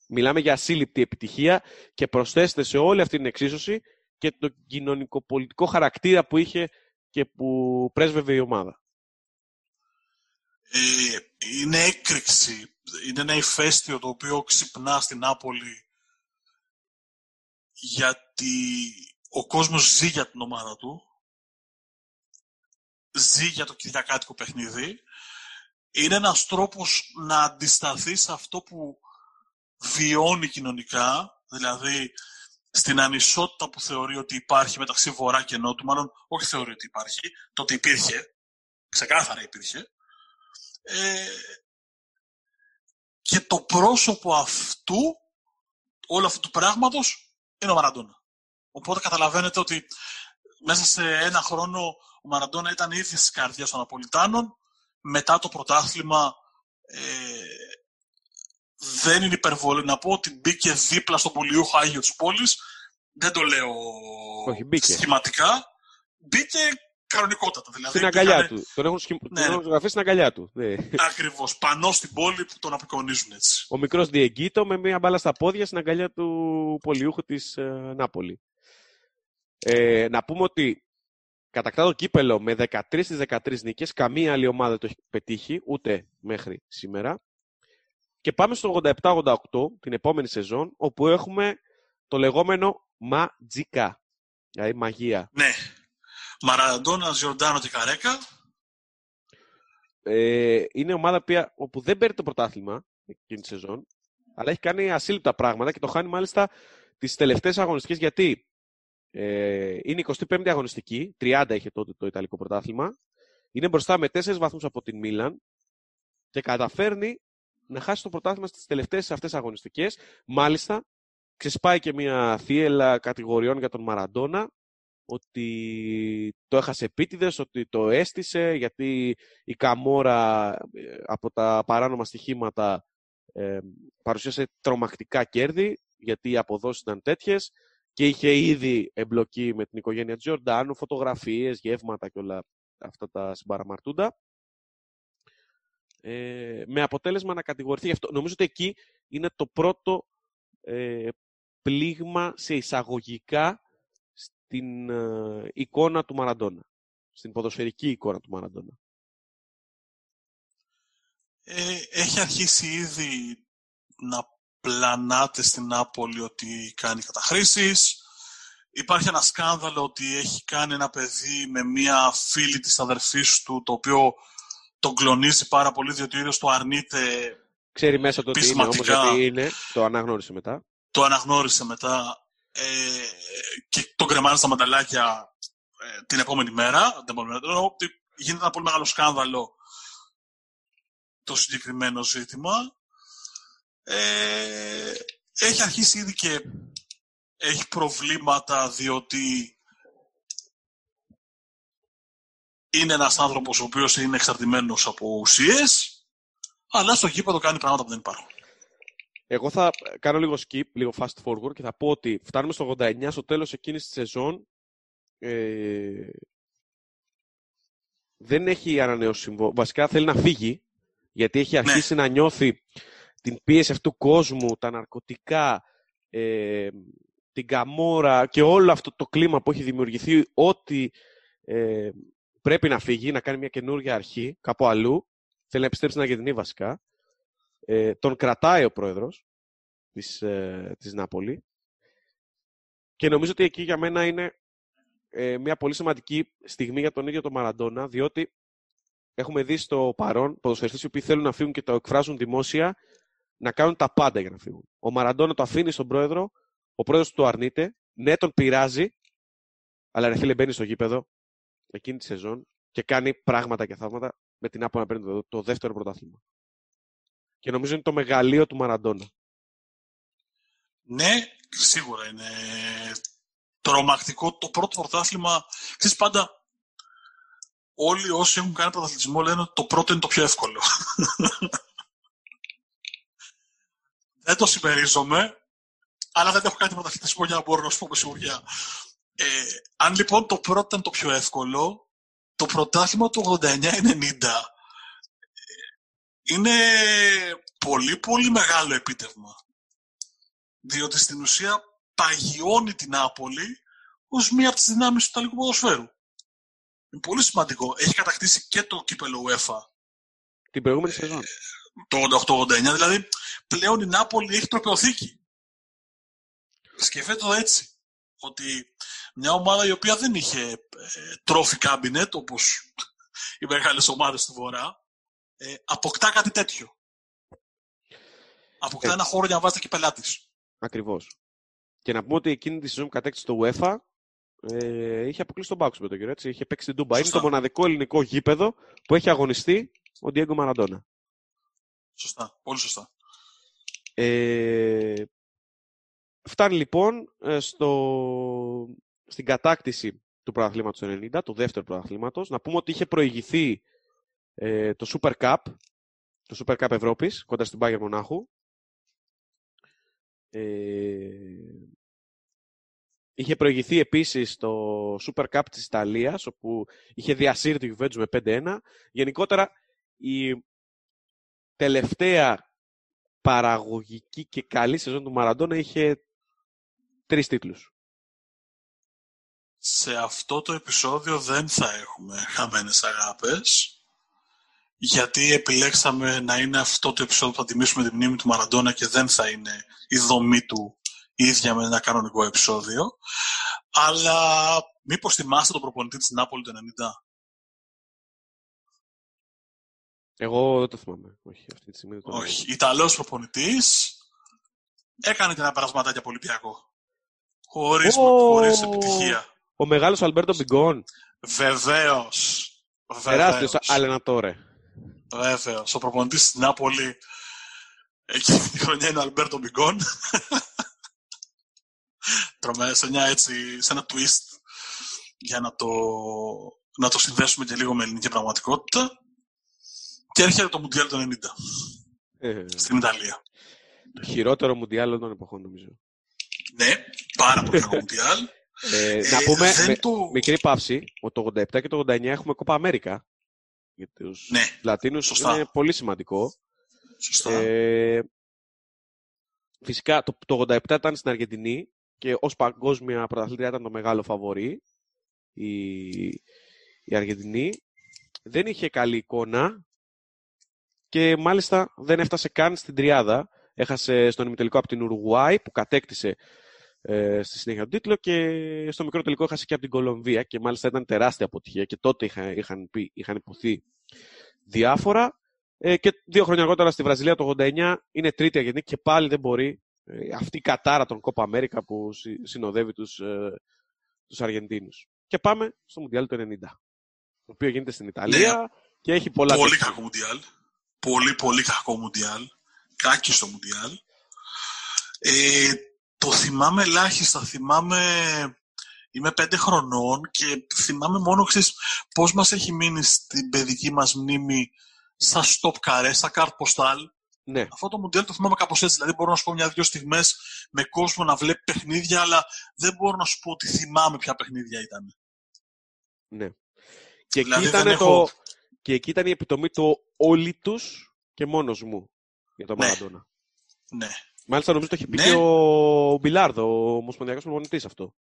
Μιλάμε για ασύλληπτη επιτυχία και προσθέστε σε όλη αυτή την εξίσωση και το κοινωνικοπολιτικό χαρακτήρα που είχε και που πρέσβευε η ομάδα. Ε, είναι έκρηξη. Είναι ένα ηφαίστειο το οποίο ξυπνά στην Νάπολη γιατί ο κόσμος ζει για την ομάδα του, ζει για το κυριακάτικο παιχνίδι. Είναι ένας τρόπος να αντισταθεί σε αυτό που βιώνει κοινωνικά, δηλαδή στην ανισότητα που θεωρεί ότι υπάρχει μεταξύ Βορρά και Νότου, μάλλον όχι θεωρεί ότι υπάρχει, τότε υπήρχε, ξεκάθαρα υπήρχε, ε, και το πρόσωπο αυτού, όλου αυτού του πράγματος, είναι ο Μαραντόνα. Οπότε καταλαβαίνετε ότι μέσα σε ένα χρόνο ο Μαραντόνα ήταν ήδη στις καρδιές των Απολιτάνων, μετά το πρωτάθλημα ε, δεν είναι υπερβολή να πω ότι μπήκε δίπλα στον πολιούχο Άγιος της πόλης. Δεν το λέω Όχι, μπήκε. σχηματικά. Μπήκε κανονικότατα. Δηλαδή, στην αγκαλιά του. Τον έχουν, σχη... ναι. τον στην αγκαλιά του. Ναι. Ακριβώς. Πανώ στην πόλη που τον απεικονίζουν έτσι. Ο μικρός Διεγκίτο με μια μπάλα στα πόδια στην αγκαλιά του πολιούχου της ε, Νάπολη. Ε, να πούμε ότι κατακτά το κύπελο με 13 στις 13 νίκες. Καμία άλλη ομάδα το έχει πετύχει, ούτε μέχρι σήμερα. Και πάμε στο 87-88, την επόμενη σεζόν, όπου έχουμε το λεγόμενο Ματζικά. Δηλαδή μαγεία. Ναι. Μαραντόνα, Ζιοντάνο και Καρέκα. Ε, είναι ομάδα πια, όπου δεν παίρνει το πρωτάθλημα εκείνη τη σεζόν, αλλά έχει κάνει ασύλληπτα πράγματα και το χάνει μάλιστα τις τελευταίες αγωνιστικές γιατί ε, είναι 25η αγωνιστική, 30 είχε τότε το Ιταλικό πρωτάθλημα, είναι μπροστά με 4 βαθμούς από την Μίλαν και καταφέρνει να χάσει το πρωτάθλημα στις τελευταίες αυτές αγωνιστικές. Μάλιστα, ξεσπάει και μια θύελα κατηγοριών για τον Μαραντόνα, ότι το έχασε επίτηδες, ότι το έστησε, γιατί η Καμόρα ε, από τα παράνομα στοιχήματα ε, παρουσίασε τρομακτικά κέρδη, γιατί οι αποδόσεις ήταν τέτοιες και είχε ήδη εμπλοκή με την οικογένεια Τζορντάνου, φωτογραφίες, γεύματα και όλα αυτά τα συμπαραμαρτούντα ε, με αποτέλεσμα να κατηγορηθεί γι' αυτό. Νομίζω ότι εκεί είναι το πρώτο ε, πλήγμα σε εισαγωγικά στην ε, εικόνα του Μαραντόνα. Στην ποδοσφαιρική εικόνα του Μαραντόνα. Ε, έχει αρχίσει ήδη να πλανάται στην Νάπολη ότι κάνει καταχρήσεις. Υπάρχει ένα σκάνδαλο ότι έχει κάνει ένα παιδί με μία φίλη της αδερφής του, το οποίο τον κλονίζει πάρα πολύ, διότι ο ίδιος το αρνείται Ξέρει μέσα το ότι είναι, όμως γιατί είναι, το αναγνώρισε μετά. Το αναγνώρισε μετά ε, και τον κρεμάζει στα μανταλάκια ε, την επόμενη μέρα. Την επόμενη μέρα ότι γίνεται ένα πολύ μεγάλο σκάνδαλο το συγκεκριμένο ζήτημα. Ε, έχει αρχίσει ήδη και έχει προβλήματα διότι είναι ένας άνθρωπος ο οποίος είναι εξαρτημένος από ουσίες, αλλά στο γήπεδο κάνει πράγματα που δεν υπάρχουν. Εγώ θα κάνω λίγο skip, λίγο fast forward και θα πω ότι φτάνουμε στο 89, στο τέλος εκείνης της σεζόν, ε, δεν έχει ανανεώσει συμβόλαιο. Βασικά θέλει να φύγει, γιατί έχει ναι. αρχίσει να νιώθει την πίεση αυτού του κόσμου, τα ναρκωτικά, ε, την καμόρα και όλο αυτό το κλίμα που έχει δημιουργηθεί, ότι ε, πρέπει να φύγει, να κάνει μια καινούργια αρχή κάπου αλλού. Θέλει να επιστρέψει στην Αργεντινή βασικά. Ε, τον κρατάει ο πρόεδρος της, ε, της Νάπολη. Και νομίζω ότι εκεί για μένα είναι ε, μια πολύ σημαντική στιγμή για τον ίδιο τον Μαραντόνα, διότι έχουμε δει στο παρόν ποδοσφαιριστές οι οποίοι θέλουν να φύγουν και το εκφράζουν δημόσια να κάνουν τα πάντα για να φύγουν. Ο Μαραντόνα το αφήνει στον πρόεδρο, ο πρόεδρος του αρνείται, ναι τον πειράζει, Αλλά ρε φίλε μπαίνει στο γήπεδο εκείνη τη σεζόν και κάνει πράγματα και θαύματα με την Άπο να παίρνει το, το δεύτερο πρωτάθλημα. Και νομίζω είναι το μεγαλείο του Μαραντόνα. Ναι, σίγουρα είναι τρομακτικό. Το πρώτο πρωτάθλημα, ξέρεις πάντα, όλοι όσοι έχουν κάνει πρωταθλητισμό λένε ότι το πρώτο είναι το πιο εύκολο. δεν το συμμερίζομαι, αλλά δεν έχω κάνει πρωταθλητισμό για να μπορώ να σου πω με σιγουριά. Ε, αν λοιπόν το πρώτο ήταν το πιο εύκολο, το πρωτάθλημα του 89-90 είναι πολύ πολύ μεγάλο επίτευγμα. Διότι στην ουσία παγιώνει την Νάπολη ως μία από τις δυνάμεις του Ιταλικού ποδοσφαίρου. Είναι πολύ σημαντικό. Έχει κατακτήσει και το κύπελο UEFA. Την προηγούμενη σεζόν. Το 88-89, δηλαδή πλέον η Νάπολη έχει τροπεοθήκη. Σκεφτείτε το έτσι. Ότι μια ομάδα η οποία δεν είχε τρόφι κάμπινετ, όπως οι μεγάλες ομάδες του Βορρά, ε, αποκτά κάτι τέτοιο. Αποκτά ε. ένα χώρο για να βάζει τα κυπελά της. Ακριβώς. Και να πούμε ότι εκείνη τη σεζόν που κατέκτησε το UEFA ε, είχε αποκλείσει τον Μπάξο με τον κύριο έτσι. Είχε παίξει την Ντούμπα. Είναι το μοναδικό ελληνικό γήπεδο που έχει αγωνιστεί ο Ντιέγκο Μαραντόνα. Σωστά. Πολύ σωστά. Ε, φτάνει λοιπόν ε, στο, στην κατάκτηση του πρωταθλήματος του 90, του δεύτερου πρωταθλήματος. Να πούμε ότι είχε προηγηθεί ε, το Super Cup, το Super Cup Ευρώπης, κοντά στην Bayern Μονάχου. Ε, είχε προηγηθεί επίσης το Super Cup της Ιταλίας, όπου είχε διασύρει το Juventus με 5-1. Γενικότερα, η τελευταία παραγωγική και καλή σεζόν του Μαραντόνα είχε τρεις τίτλους. Σε αυτό το επεισόδιο δεν θα έχουμε χαμένες αγάπες γιατί επιλέξαμε να είναι αυτό το επεισόδιο που θα τιμήσουμε τη μνήμη του Μαραντόνα και δεν θα είναι η δομή του ίδια με ένα κανονικό επεισόδιο. Αλλά μήπως θυμάστε τον προπονητή της Νάπολη του 90. Εγώ δεν το θυμάμαι. Όχι, αυτή τη στιγμή το Όχι. Ιταλός προπονητής έκανε και ένα περασματάκι από Ολυμπιακό. Χωρίς, oh, χωρίς επιτυχία. Ο μεγάλος Αλμπέρτο Μπιγκόν. Βεβαίως. Τεράστιος Αλενατόρε. Βέβαια. Ο προπονητή στην Νάπολη εκείνη τη χρονιά είναι ο Αλμπέρτο Μπιγκόν. Τρώμε σε, μια έτσι, σε ένα twist για να το, να το συνδέσουμε και λίγο με ελληνική πραγματικότητα. Και έρχεται το Μουντιάλ του 90 ε, στην Ιταλία. Το χειρότερο Μουντιάλ των εποχών, νομίζω. Ναι, πάρα πολύ καλό Μουντιάλ. Ε, ε, να πούμε, με, το... μικρή παύση, ότι το 87 και το 89 έχουμε κόπα Αμέρικα για τους ναι, Λατίνους είναι πολύ σημαντικό. Σωστά. Ε, φυσικά το, το 87 ήταν στην Αργεντινή και ως παγκόσμια πρωταθλήτρια ήταν το μεγάλο φαβορή η, η Αργεντινή. Δεν είχε καλή εικόνα και μάλιστα δεν έφτασε καν στην τριάδα. Έχασε στον ημιτελικό από την Ουρουγουάη που κατέκτησε ε, στη συνέχεια τον τίτλο και στο μικρό τελικό έχασε και από την Κολομβία και μάλιστα ήταν τεράστια αποτυχία και τότε είχαν, είχαν, πει, είχαν υποθεί διάφορα ε, και δύο χρόνια αργότερα στη Βραζιλία το 89 είναι τρίτη Αργεντινή και πάλι δεν μπορεί ε, αυτή η κατάρα των Κόπα Αμέρικα που συνοδεύει τους, ε, τους Αργεντίνους. Και πάμε στο Μουντιάλ του 90 το οποίο γίνεται στην Ιταλία ναι. και έχει πολλά... Πολύ κακό Μουντιάλ. Πολύ πολύ κακό Μουντιάλ. Κάκι στο Μουντιάλ. Ε, το θυμάμαι ελάχιστα. Θυμάμαι... Είμαι πέντε χρονών και θυμάμαι μόνο ξέρεις, πώς μας έχει μείνει στην παιδική μας μνήμη στα stop καρέ, στα καρτ ποστάλ. Ναι. Αυτό το μοντέλο το θυμάμαι κάπως έτσι. Δηλαδή μπορώ να σου πω μια-δυο στιγμές με κόσμο να βλέπει παιχνίδια, αλλά δεν μπορώ να σου πω ότι θυμάμαι ποια παιχνίδια ήταν. Ναι. Και, δηλαδή, εκεί, ήταν το... και εκεί ήταν η επιτομή του όλοι τους και μόνος μου για το ναι. Μαραντόνα. Ναι. Μάλιστα νομίζω το έχει πει ναι. και ο Μπιλάρδο, ο ομοσπονδιακός προπονητής αυτό.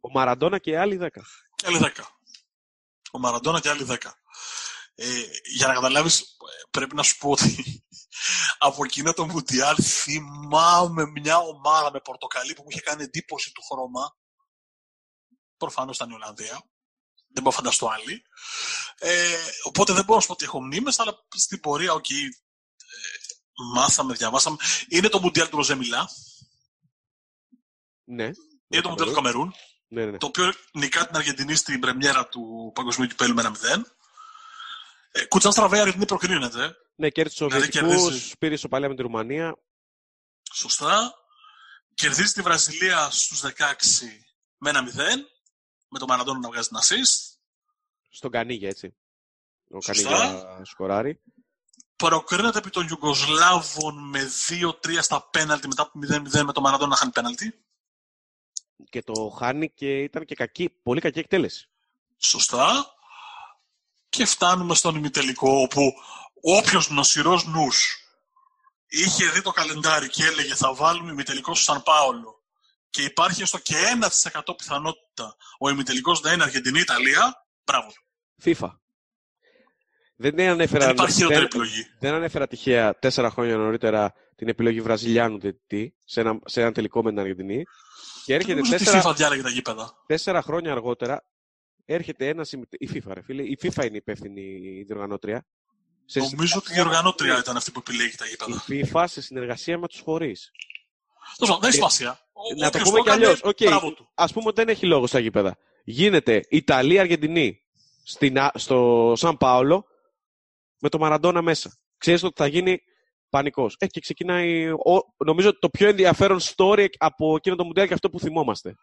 Ο Μαραντόνα και άλλοι 10. Και άλλοι 10. Ο Μαραντόνα και άλλοι 10. Ε, για να καταλάβεις, πρέπει να σου πω ότι από εκείνο το Μουντιάλ θυμάμαι μια ομάδα με πορτοκαλί που μου είχε κάνει εντύπωση το χρώμα. Προφανώς ήταν η Ολλανδία. Δεν μπορώ να φανταστώ άλλη. Ε, οπότε δεν μπορώ να σου πω ότι έχω μνήμες, αλλά στην πορεία, OK, okay, μάθαμε, διαβάσαμε. Είναι το Μουντιάλ του Ροζέ Μιλά. Ναι. Είναι το Μουντιάλ του Καμερούν. Ναι, ναι. το οποίο νικά την Αργεντινή στην πρεμιέρα του Παγκοσμίου Κυπέλου με ένα 0. Ε, Κουτσά στραβέ, η Αργεντινή προκρίνεται. Ναι, κέρδισε τους Δηλαδή Σοβιετικούς, κερδίζει. πήρε ισοπαλία με τη Ρουμανία. Σωστά. Κερδίζει τη Βραζιλία στους 16 με ένα 0. Με τον Μαραντόνα να βγάζει την assist. Στον Κανίγια, έτσι. Ο Σωστά. Κανίγια σκοράρει. Προκρίνεται επί των Ιουγκοσλάβων με 2-3 στα πέναλτι μετά από 0-0 με τον Μαραντόνα να χάνει πέναλτι. Και το χάνει και ήταν και κακή, πολύ κακή εκτέλεση. Σωστά. Και φτάνουμε στον ημιτελικό όπου όποιος νοσηρός νους είχε δει το καλεντάρι και έλεγε θα βάλουμε ημιτελικό στο Σαν Πάολο και υπάρχει έστω και 1% πιθανότητα ο ημιτελικός να είναι Αργεντινή-Ιταλία, μπράβο. του. FIFA. Δεν ανέφερα, Δεν υπάρχει χειρότερη δεν, επιλογή. δεν ανέφερα τυχαία τέσσερα χρόνια νωρίτερα την επιλογή Βραζιλιάνου διαιτητή σε ένα, σε ένα τελικό με την Αργεντινή. Και έρχεται Νομίζω ότι η τέσσερα, FIFA διάλεγε τα γήπεδα; τέσσερα χρόνια αργότερα, έρχεται ένα Η FIFA, ρε φίλε. Η FIFA είναι υπεύθυνη η διοργανώτρια. Σε Νομίζω ότι η οργανώτρια ήταν αυτή που επιλέγει τα γήπεδα. η FIFA σε συνεργασία με τους φορείς. Τέλος πάντων, Δεν έχει σημασία. Ο- Να το όποιος πούμε κι έκανε, αλλιώς. Okay. μπράβο του. Α πούμε ότι δεν έχει λόγο στα γήπεδα. Γίνεται Ιταλία-Αργεντινή στην Α- στο Σαν Πάολο με το Μαραντόνα μέσα. Ξέρεις ότι θα γίνει πανικός. Ε, και ξεκινάει. Ο, νομίζω ότι το πιο ενδιαφέρον story από εκείνο το Μουντιάλ και αυτό που θυμόμαστε.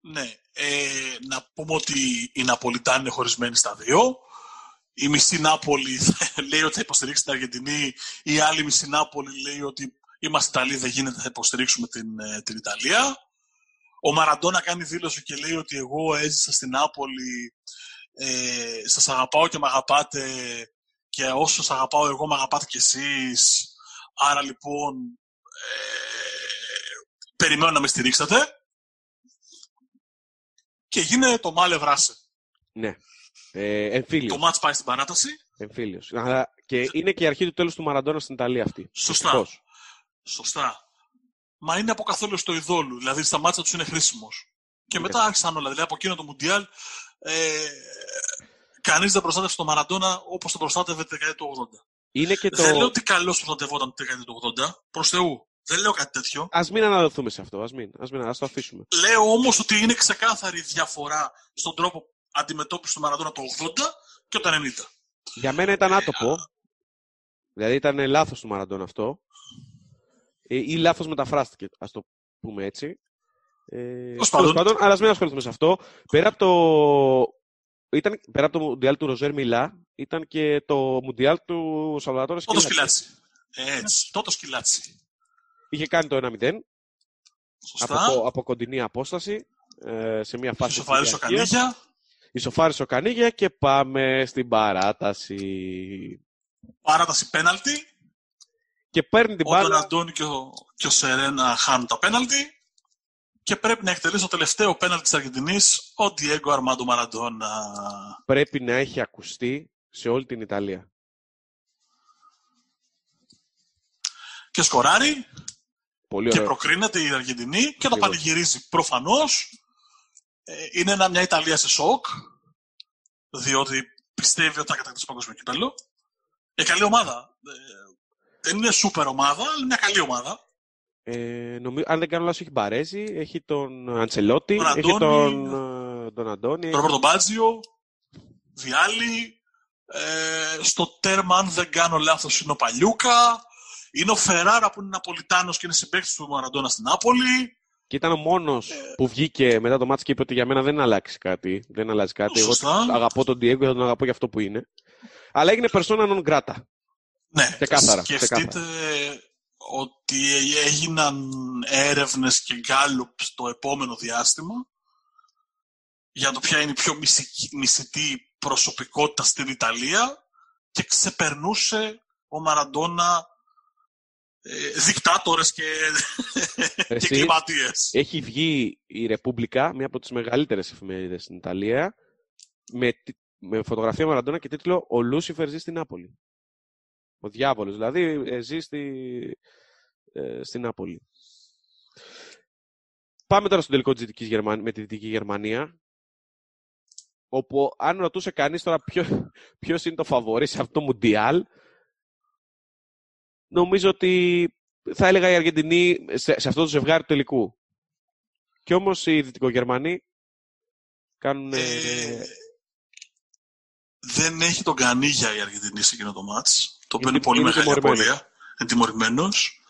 Ναι. Ε, να πούμε ότι οι Ναπολιτάνοι είναι χωρισμένοι στα δύο. Η μισή Νάπολη λέει ότι θα υποστηρίξει την Αργεντινή. Η άλλη μισή Νάπολη λέει ότι είμαστε Ιταλοί, δεν γίνεται, θα υποστηρίξουμε την, ε, την Ιταλία. Ο Μαραντόνα κάνει δήλωση και λέει ότι εγώ έζησα στην Νάπολη, ε, σας αγαπάω και με αγαπάτε και όσο σας αγαπάω εγώ με αγαπάτε κι εσείς. Άρα λοιπόν ε, περιμένω να με στηρίξετε. Και γίνεται το μάλε βράσε. Ναι. Ε, εμφύλιος. Το μάτς πάει στην παράταση. εμφύλιος. Αλλά και είναι και η αρχή του τέλους του Μαραντόνα στην Ιταλία αυτή. Σωστά. Δυστυχώς. Σωστά. Μα είναι από καθόλου στο ειδόλου. Δηλαδή στα μάτσα τους είναι χρήσιμος. Και μετά άρχισαν όλα. Δηλαδή από εκείνο το Μουντιάλ ε, κανείς δεν προστάτευσε τον Μαραντόνα όπως τον προστάτευε τη δεκαετία του 80. Είναι και το. Δεν λέω ότι καλώς προστατευόταν τη δεκαετία του 80. Προς Θεού. Δεν λέω κάτι τέτοιο. Α μην αναδοθούμε σε αυτό. Α μην. Ας, μην, ας το αφήσουμε. Λέω όμως ότι είναι ξεκάθαρη διαφορά στον τρόπο αντιμετώπισης του Μαραντόνα το 80 και το 90. Για μένα ήταν άτοπο. Δηλαδή ήταν λάθος του Μαραντόνα αυτό. Ε, ή λάθος μεταφράστηκε, ας το πούμε έτσι. Ε, Τέλος τέλος πάντων. αλλά ας μην ασχοληθούμε σε αυτό. Πέρα από το, ήταν, πέρα από το Μουντιάλ του Ροζέρ Μιλά, ήταν και το Μουντιάλ του Σαλβατόρες Τότε σκυλάτσι. Έτσι. Τότε σκυλάτσι. Είχε κάνει το 1-0 Σωστά. από, από κοντινή απόσταση ε, σε μια φάση. Ισοφαρίσω της διαρκείας. κανίγια. Ισοφάρισε ο Κανίγια και πάμε στην παράταση. Παράταση πέναλτι. Και παίρνει την Ο Τον μπάλα. Αντώνη και ο, και ο Σερένα χάνουν τα πέναλτι. Και πρέπει να εκτελέσει το τελευταίο πέναλτι της Αργεντινής ο Διέγκο Αρμάντο Μαραντόνα. Πρέπει να έχει ακουστεί σε όλη την Ιταλία. Και σκοράρει Πολύ και ωραίο. προκρίνεται η Αργεντινή και το Ακριβώς. πανηγυρίζει προφανώς. Ε, είναι ένα, μια Ιταλία σε σοκ, διότι πιστεύει ότι θα κατακτήσει το παγκόσμιο κύπελο. Ε, καλή ομάδα. Ε, δεν είναι σούπερ ομάδα, αλλά είναι μια καλή ομάδα. Ε, νομι- αν δεν κάνω λάθος, έχει Μπαρέζη, έχει τον Αντσελότη, Τον έχει Αντώνη, τον, ε, τον Αντώνη. Τον έχει- Ρόμπερτο Μπάτζιο, Βιάλι, ε, στο τέρμα, αν δεν κάνω λάθος, είναι ο Παλιούκα, είναι ο Φεράρα που είναι Ναπολιτάνος και είναι συμπαίκτης του Μαραντόνα στην Νάπολη. Και ήταν ο μόνος Ε. που βγήκε μετά το μάτς και είπε ότι για μένα δεν αλλάξει κάτι. Δεν αλλάζει κάτι. Εγώ Σωστά. αγαπώ τον Diego και θα τον αγαπώ για αυτό που είναι. Αλλά έγινε persona non grata. Ναι, Ξεκάθαρα, σκεφτείτε ότι έγιναν έρευνες και γκάλουπ το επόμενο διάστημα για το ποια είναι η πιο μισική- μισητή προσωπικότητα στην Ιταλία και ξεπερνούσε ο Μαραντόνα ε, δικτάτορες και, και Εσύ. κλιματίες. Έχει βγει η Ρεπούμπλικα, μία από τις μεγαλύτερες εφημερίδες στην Ιταλία, με, τι- με φωτογραφία Μαραντόνα και τίτλο «Ο Λούσιφερ ζει στην Νάπολη». Ο διάβολος, δηλαδή, ε, ζει στη, ε, στην Νάπολη. Πάμε τώρα στο τελικό της Δυτικής Γερμανία, με τη Δυτική Γερμανία, όπου αν ρωτούσε κανείς τώρα ποιο, ποιος είναι το φαβορί σε αυτό το Μουντιάλ, νομίζω ότι θα έλεγα η Αργεντινή σε, σε αυτό το ζευγάρι του τελικού. Και όμως οι Δυτικογερμανοί Κάνουν... Ε, δεν έχει τον Κανίγια η Αργεντινή σε εκείνο το μάτς, το οποίο είναι, είναι πολύ είναι μεγάλη απώλεια. Είναι τιμωρημένος.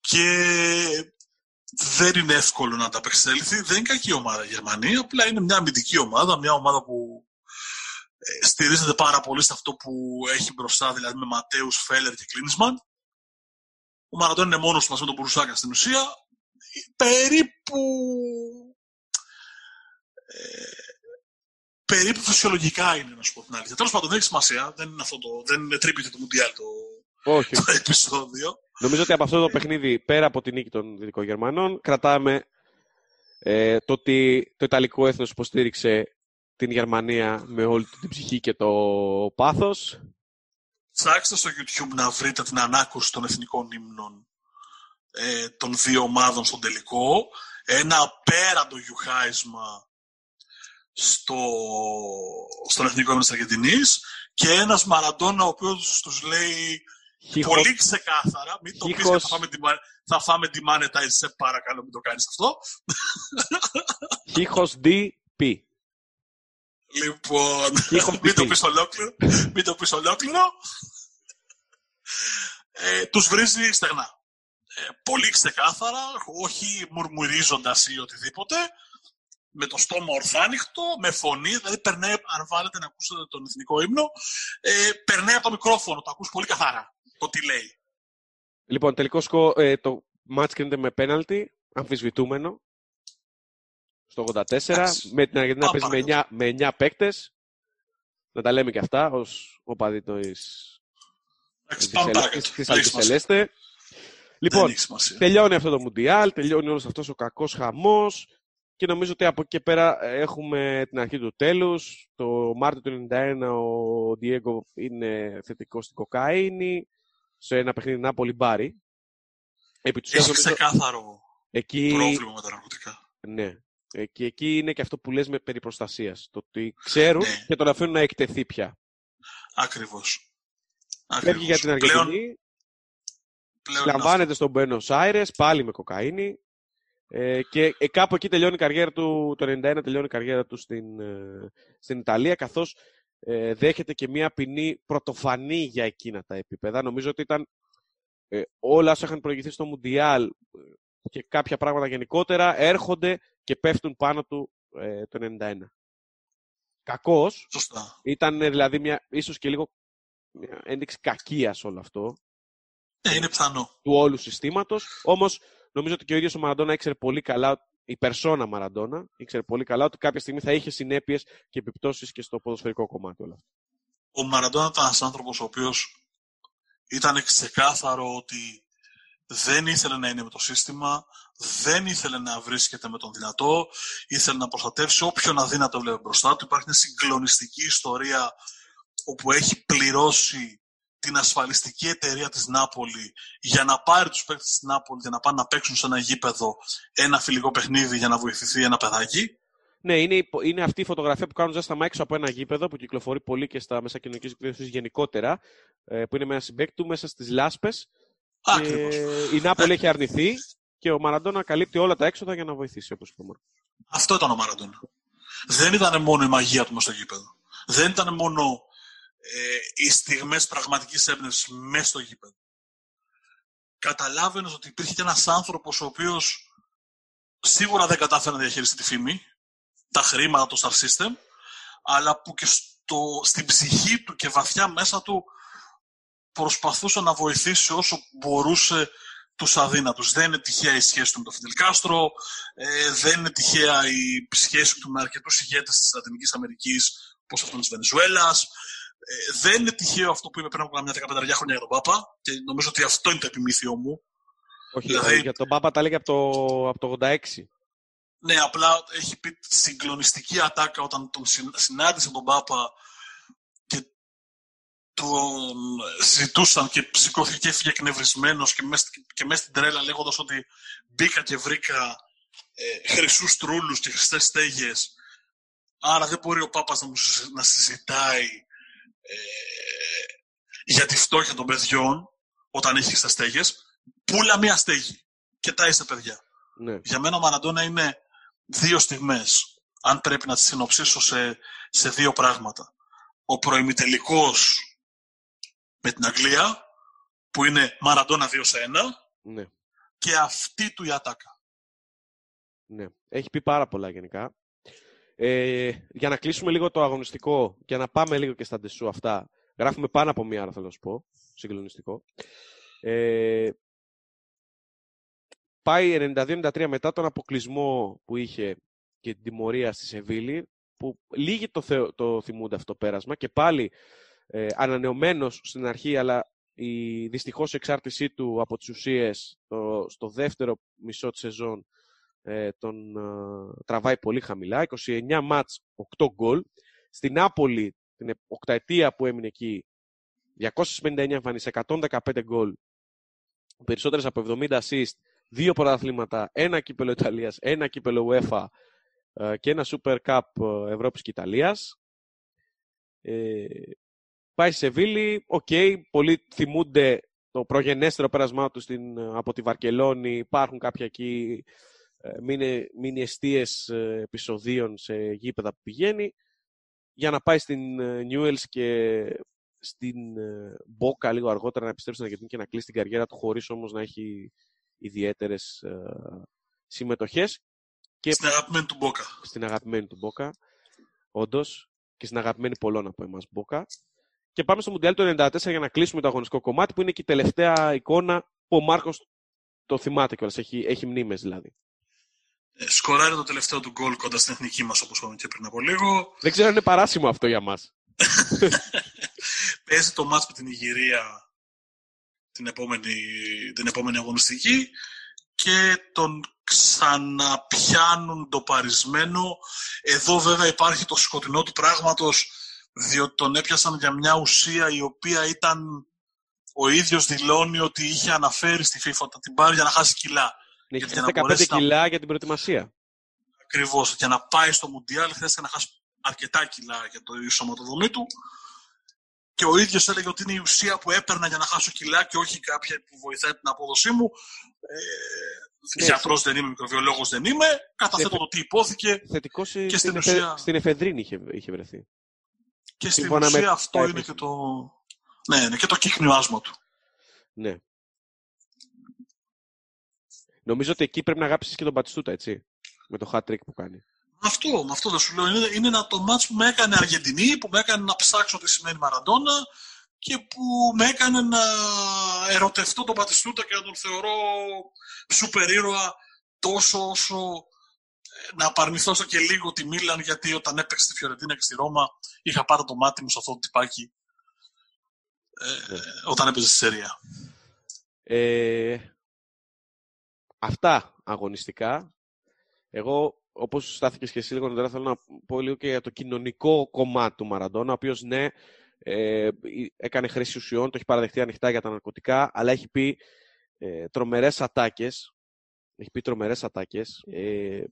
Και δεν είναι εύκολο να ανταπεξέλθει. Δεν είναι κακή ομάδα η Γερμανία, απλά είναι μια αμυντική ομάδα, μια ομάδα που ε, στηρίζεται πάρα πολύ σε αυτό που έχει μπροστά, δηλαδή με Ματέους, Φέλερ και Κλίνισμαν. Ο Μαραντών είναι μόνος του μαζί με τον Μπουρουσάκα στην ουσία. Περίπου. Ε, περίπου φυσιολογικά είναι, να σου πω την αλήθεια. Τέλος πάντων, δεν έχει σημασία. Δεν είναι, αυτό το, δεν είναι τρίπητη το Μουντιάλ το, Όχι. το επεισόδιο. Νομίζω ότι από αυτό το παιχνίδι, πέρα από την νίκη των Δυτικών Γερμανών, κρατάμε ε, το ότι το Ιταλικό έθνος υποστήριξε την Γερμανία με όλη την ψυχή και το πάθος. Ψάξτε στο YouTube να βρείτε την ανάκουση των εθνικών ύμνων ε, των δύο ομάδων στον τελικό. Ένα απέραντο γιουχάισμα στο, στον εθνικό ύμνο της Αργεντινής και ένας Μαραντόνα ο οποίος τους λέει πολύ ξεκάθαρα, μην το πεις θα φάμε, τη, θα φάμε τη σε παρακαλώ μην το κάνεις αυτό. Χίχος DP. Λοιπόν, μην το πεις ολόκληρο. μην το πεις ολόκληρο. Ε, τους βρίζει στεγνά. Ε, πολύ ξεκάθαρα, όχι μουρμουρίζοντας ή οτιδήποτε, με το στόμα ορθάνυχτο, με φωνή, δηλαδή περνάει, αν βάλετε να ακούσετε τον εθνικό ύμνο, ε, περνάει από το μικρόφωνο, το ακούς πολύ καθαρά, το τι λέει. Λοιπόν, τελικό σκο, ε, το μάτς κρίνεται με πέναλτι, αμφισβητούμενο στο 84, με την Αργεντινή να παίζει με 9, με 9 παίκτες. Να τα λέμε και αυτά, ως οπαδί της Αλκισελέστε. Λοιπόν, τελειώνει αυτό το Μουντιάλ, τελειώνει όλος αυτός ο κακός χαμός και νομίζω ότι από εκεί και πέρα έχουμε την αρχή του τέλους. Το Μάρτιο του 1991 ο Διέγκο είναι θετικός στην κοκαίνη, σε ένα παιχνίδι Νάπολη Μπάρι. Έχει ξεκάθαρο εκεί... πρόβλημα με τα ναρκωτικά. Ναι. Ε, και εκεί είναι και αυτό που λες με περί προστασίας. Το ότι ξέρουν ναι. και τον αφήνουν να εκτεθεί πια. Ακριβώς. Φεύγει για την Αργεντινή. Πλέον, στον Μπένο Άιρες, πάλι με κοκαίνη. Ε, και ε, κάπου εκεί τελειώνει η καριέρα του, το 91 τελειώνει η καριέρα του στην, ε, στην Ιταλία, καθώς ε, δέχεται και μια ποινή πρωτοφανή για εκείνα τα επίπεδα. Νομίζω ότι ήταν ε, όλα όσα είχαν προηγηθεί στο Μουντιάλ και κάποια πράγματα γενικότερα έρχονται και πέφτουν πάνω του ε, το 91. Κακός. Σωστά. Ήταν δηλαδή μια, ίσως και λίγο μια ένδειξη κακίας όλο αυτό. Ε, είναι πιθανό. Του όλου συστήματος. Όμως νομίζω ότι και ο ίδιος ο Μαραντόνα ήξερε πολύ καλά, η περσόνα Μαραντόνα ήξερε πολύ καλά ότι κάποια στιγμή θα είχε συνέπειες και επιπτώσεις και στο ποδοσφαιρικό κομμάτι όλα αυτά. Ο Μαραντόνα ήταν ένας άνθρωπος ο οποίος ήταν ξεκάθαρο ότι δεν ήθελε να είναι με το σύστημα, δεν ήθελε να βρίσκεται με τον δυνατό, ήθελε να προστατεύσει όποιον αδύνατο βλέπει μπροστά του. Υπάρχει μια συγκλονιστική ιστορία όπου έχει πληρώσει την ασφαλιστική εταιρεία της Νάπολη για να πάρει τους παίκτες της Νάπολη για να πάνε να παίξουν σε ένα γήπεδο ένα φιλικό παιχνίδι για να βοηθηθεί ένα παιδάκι; Ναι, είναι, είναι αυτή η φωτογραφία που κάνουν ζέσταμα έξω από ένα γήπεδο που κυκλοφορεί πολύ και στα μέσα κοινωνικής δικτύωση γενικότερα. Ε, που είναι με ένα συμπέκτη του μέσα στις λάσπες. Η Νάπολη έχει αρνηθεί και ο Μαραντόνα καλύπτει όλα τα έξοδα για να βοηθήσει, όπως είπε ο Αυτό ήταν ο Μαραντόνα. Δεν ήταν μόνο η μαγεία του μέσα στο γήπεδο. Δεν ήταν μόνο ε, οι στιγμές πραγματικής έμπνευσης μέσα στο γήπεδο. Καταλάβαινες ότι υπήρχε και ένας άνθρωπος ο οποίος σίγουρα δεν κατάφερε να διαχειριστεί τη φήμη, τα χρήματα, το star system, αλλά που και στο, στην ψυχή του και βαθιά μέσα του προσπαθούσε να βοηθήσει όσο μπορούσε τους αδύνατους. Δεν είναι τυχαία η σχέση του με τον Φιντελ Κάστρο, ε, δεν είναι τυχαία η σχέση του με αρκετούς ηγέτες της Λατινικής Αμερικής, όπως αυτόν της Βενεζουέλας. Ε, δεν είναι τυχαίο αυτό που είπε πριν από καμιά 15 χρόνια για τον Πάπα και νομίζω ότι αυτό είναι το επιμήθειό μου. Όχι, δηλαδή, για τον Πάπα τα λέγε από το, από το 86. Ναι, απλά έχει πει συγκλονιστική ατάκα όταν τον συνάντησε τον Πάπα τον ζητούσαν και σηκώθηκε και έφυγε εκνευρισμένος και μέσα, και μέσα στην τρέλα λέγοντας ότι μπήκα και βρήκα ε, χρυσούς τρούλους και χρυσές στέγες άρα δεν μπορεί ο Πάπας να, μου, να συζητάει ε, για τη φτώχεια των παιδιών όταν έχεις χρυσές στέγες πουλα μία στέγη και τα είσαι παιδιά ναι. για μένα ο Μαραντώνα είναι δύο στιγμές αν πρέπει να τις συνοψίσω σε, σε δύο πράγματα. Ο προημιτελικός με την Αγγλία, που είναι Μαραντόνα 2 σε 1, Ναι. και αυτή του η ατάκα. Ναι. Έχει πει πάρα πολλά γενικά. Ε, για να κλείσουμε λίγο το αγωνιστικό και να πάμε λίγο και στα ντεσού αυτά. Γράφουμε πάνω από μία ώρα, θέλω να σου πω. Συγκλονιστικό. Ε, πάει 92-93 μετά τον αποκλεισμό που είχε και την τιμωρία στη Σεβίλη, που λίγοι το, θεω- το θυμούνται αυτό το πέρασμα και πάλι ε, ανανεωμένος στην αρχή, αλλά η δυστυχώς εξάρτησή του από τις ουσίες το, στο δεύτερο μισό της σεζόν ε, τον ε, τραβάει πολύ χαμηλά. 29 μάτς, 8 γκολ. Στην Νάπολη, την ε- οκταετία που έμεινε εκεί, 259 εμφανίσεις, 115 γκολ, περισσότερες από 70 assist, δύο πρωταθλήματα, ένα κύπελλο Ιταλίας, ένα κύπελλο UEFA ε, και ένα Super Cup ε, Ευρώπης και Ιταλίας. Ε, πάει σε Σεβίλη, οκ, πολλοί θυμούνται το προγενέστερο πέρασμά του στην, ε, από τη Βαρκελόνη, υπάρχουν κάποια εκεί ε, μήνυ, μήνυ εστίες ε, επεισοδίων σε γήπεδα που πηγαίνει για να πάει στην ε, Newell's και στην ε, Boca λίγο αργότερα να επιστρέψει στην Αργεντινή και να κλείσει την καριέρα του χωρίς όμως να έχει ιδιαίτερες ε, συμμετοχές και Στην αγαπημένη του Μπόκα. στην αγαπημένη του Boca, όντως, και στην αγαπημένη πολλών από εμάς Boca. Και πάμε στο Μουντιάλ του 94 για να κλείσουμε το αγωνιστικό κομμάτι που είναι και η τελευταία εικόνα που ο Μάρκος το θυμάται κιόλας, έχει, έχει μνήμες δηλαδή. Ε, Σκοράρει το τελευταίο του γκολ κοντά στην εθνική μας, όπως είπαμε και πριν από λίγο. Δεν ξέρω αν είναι παράσημο αυτό για μας. Παίζει το μάτς με την Ιγυρία την επόμενη, την επόμενη αγωνιστική και τον ξαναπιάνουν το παρισμένο. Εδώ βέβαια υπάρχει το σκοτεινό του πράγματος διότι τον έπιασαν για μια ουσία η οποία ήταν ο ίδιος δηλώνει ότι είχε αναφέρει στη FIFA ότι την πάρει για να χάσει κιλά. Έχει Γιατί χάσει να 15 μπορέσει να- κιλά για την προετοιμασία. Ακριβώς. Για να πάει στο Μουντιάλ χρειάζεται να χάσει αρκετά κιλά για το σωματοδομή του. Και ο ίδιος έλεγε ότι είναι η ουσία που έπαιρνα για να χάσω κιλά και όχι κάποια που βοηθάει την απόδοσή μου. Ε, Ναι, Γιατρός δεν είμαι, μικροβιολόγος δεν είμαι. Καταθέτω Ναι, το τι υπόθηκε Θετικός στην, στην εφε- ουσία- στην εφεδρίνη είχε, είχε βρεθεί. και στην Σύμφωνα με ουσία αυτό τα είναι έπαιξε. και το. Ναι, είναι και το κύκνιο άσμα του. Ναι. Νομίζω ότι εκεί πρέπει να αγάψεις και τον Πατιστούτα, έτσι. Με το hat trick που κάνει. Αυτό, με αυτό δεν σου λέω. Είναι, είναι ένα το μάτς που με έκανε Αργεντινή, που με έκανε να ψάξω τι σημαίνει Μαραντόνα και που με έκανε να ερωτευτώ τον Πατιστούτα και να τον θεωρώ σούπερ ήρωα τόσο όσο ε, να απαρνηθώ στο και λίγο τη Μίλαν γιατί όταν έπαιξε στη Φιωρεντίνα και στη Ρώμα είχα πάρα το μάτι μου σε αυτό το τυπάκι ε, Ναι. όταν έπαιζε στη Σερία. Ε, αυτά αγωνιστικά. Εγώ, όπως στάθηκες και εσύ λίγο νωρίτερα, θέλω να πω λίγο και για το κοινωνικό κομμάτι του Μαραντόνα, ο οποίος ναι, ε, έκανε χρήση ουσιών, το έχει παραδεχτεί ανοιχτά για τα ναρκωτικά, αλλά έχει πει ε, τρομερές ατάκες. Έχει πει τρομερές ατάκες. Ε,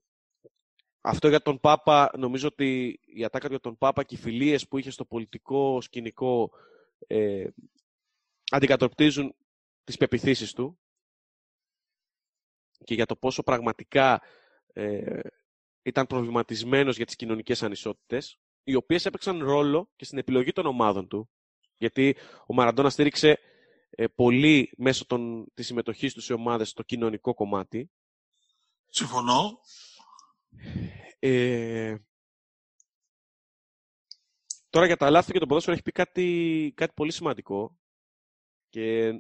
αυτό για τον Πάπα, νομίζω ότι η ατάκα για τον Πάπα και οι φιλίες που είχε στο πολιτικό σκηνικό ε, αντικατοπτρίζουν τις πεπιθήσεις του και για το πόσο πραγματικά ε, ήταν προβληματισμένος για τις κοινωνικές ανισότητες, οι οποίες έπαιξαν ρόλο και στην επιλογή των ομάδων του, γιατί ο Μαραντόνα στήριξε ε, πολύ μέσω των, της συμμετοχής τους σε ομάδες στο κοινωνικό κομμάτι. Συμφωνώ. Ε, τώρα για τα λάθη και το ποδόσφαιρο έχει πει κάτι, κάτι πολύ σημαντικό και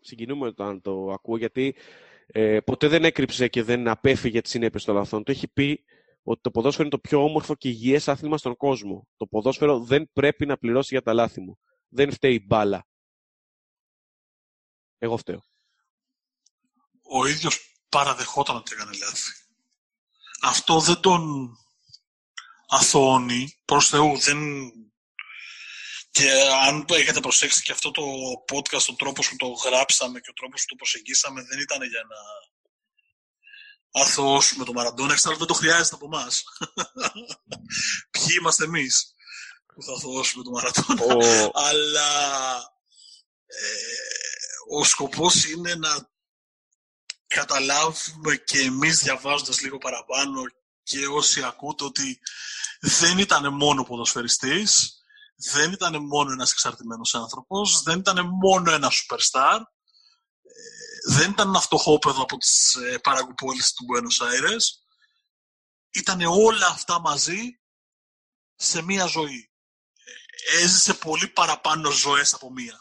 συγκινούμε όταν το ακούω γιατί ε, ποτέ δεν έκρυψε και δεν απέφυγε τις συνέπειες των λαθών του. Έχει πει ότι το ποδόσφαιρο είναι το πιο όμορφο και υγιές άθλημα στον κόσμο. Το ποδόσφαιρο δεν πρέπει να πληρώσει για τα λάθη μου. Δεν φταίει η μπάλα. Εγώ φταίω. ο ίδιος παραδεχόταν ότι έκανε λάθη. Αυτό δεν τον αθώνει, προς Θεού, δεν... Και αν το έχετε προσέξει και αυτό το podcast, ο τρόπος που το γράψαμε και ο τρόπος που το προσεγγίσαμε δεν ήταν για να αθωώσουμε τον Μαραντόνα, εξάλλου δεν το χρειάζεται από εμάς. Ποιοι είμαστε εμείς που θα αθωώσουμε τον Μαραντόνα. Ο, αλλά ε, ο σκοπός είναι να καταλάβουμε και εμείς διαβάζοντας λίγο παραπάνω και όσοι ακούτε ότι δεν ήταν μόνο ποδοσφαιριστής, δεν ήταν μόνο ένας εξαρτημένος άνθρωπος, δεν ήταν μόνο ένα superstar, ε, δεν ήταν ένα φτωχόπεδο από τις ε, παραγκουπόλεις του Buenos Aires. Ήταν όλα αυτά μαζί σε μία ζωή. Ε, έζησε πολύ παραπάνω ζωές από μία.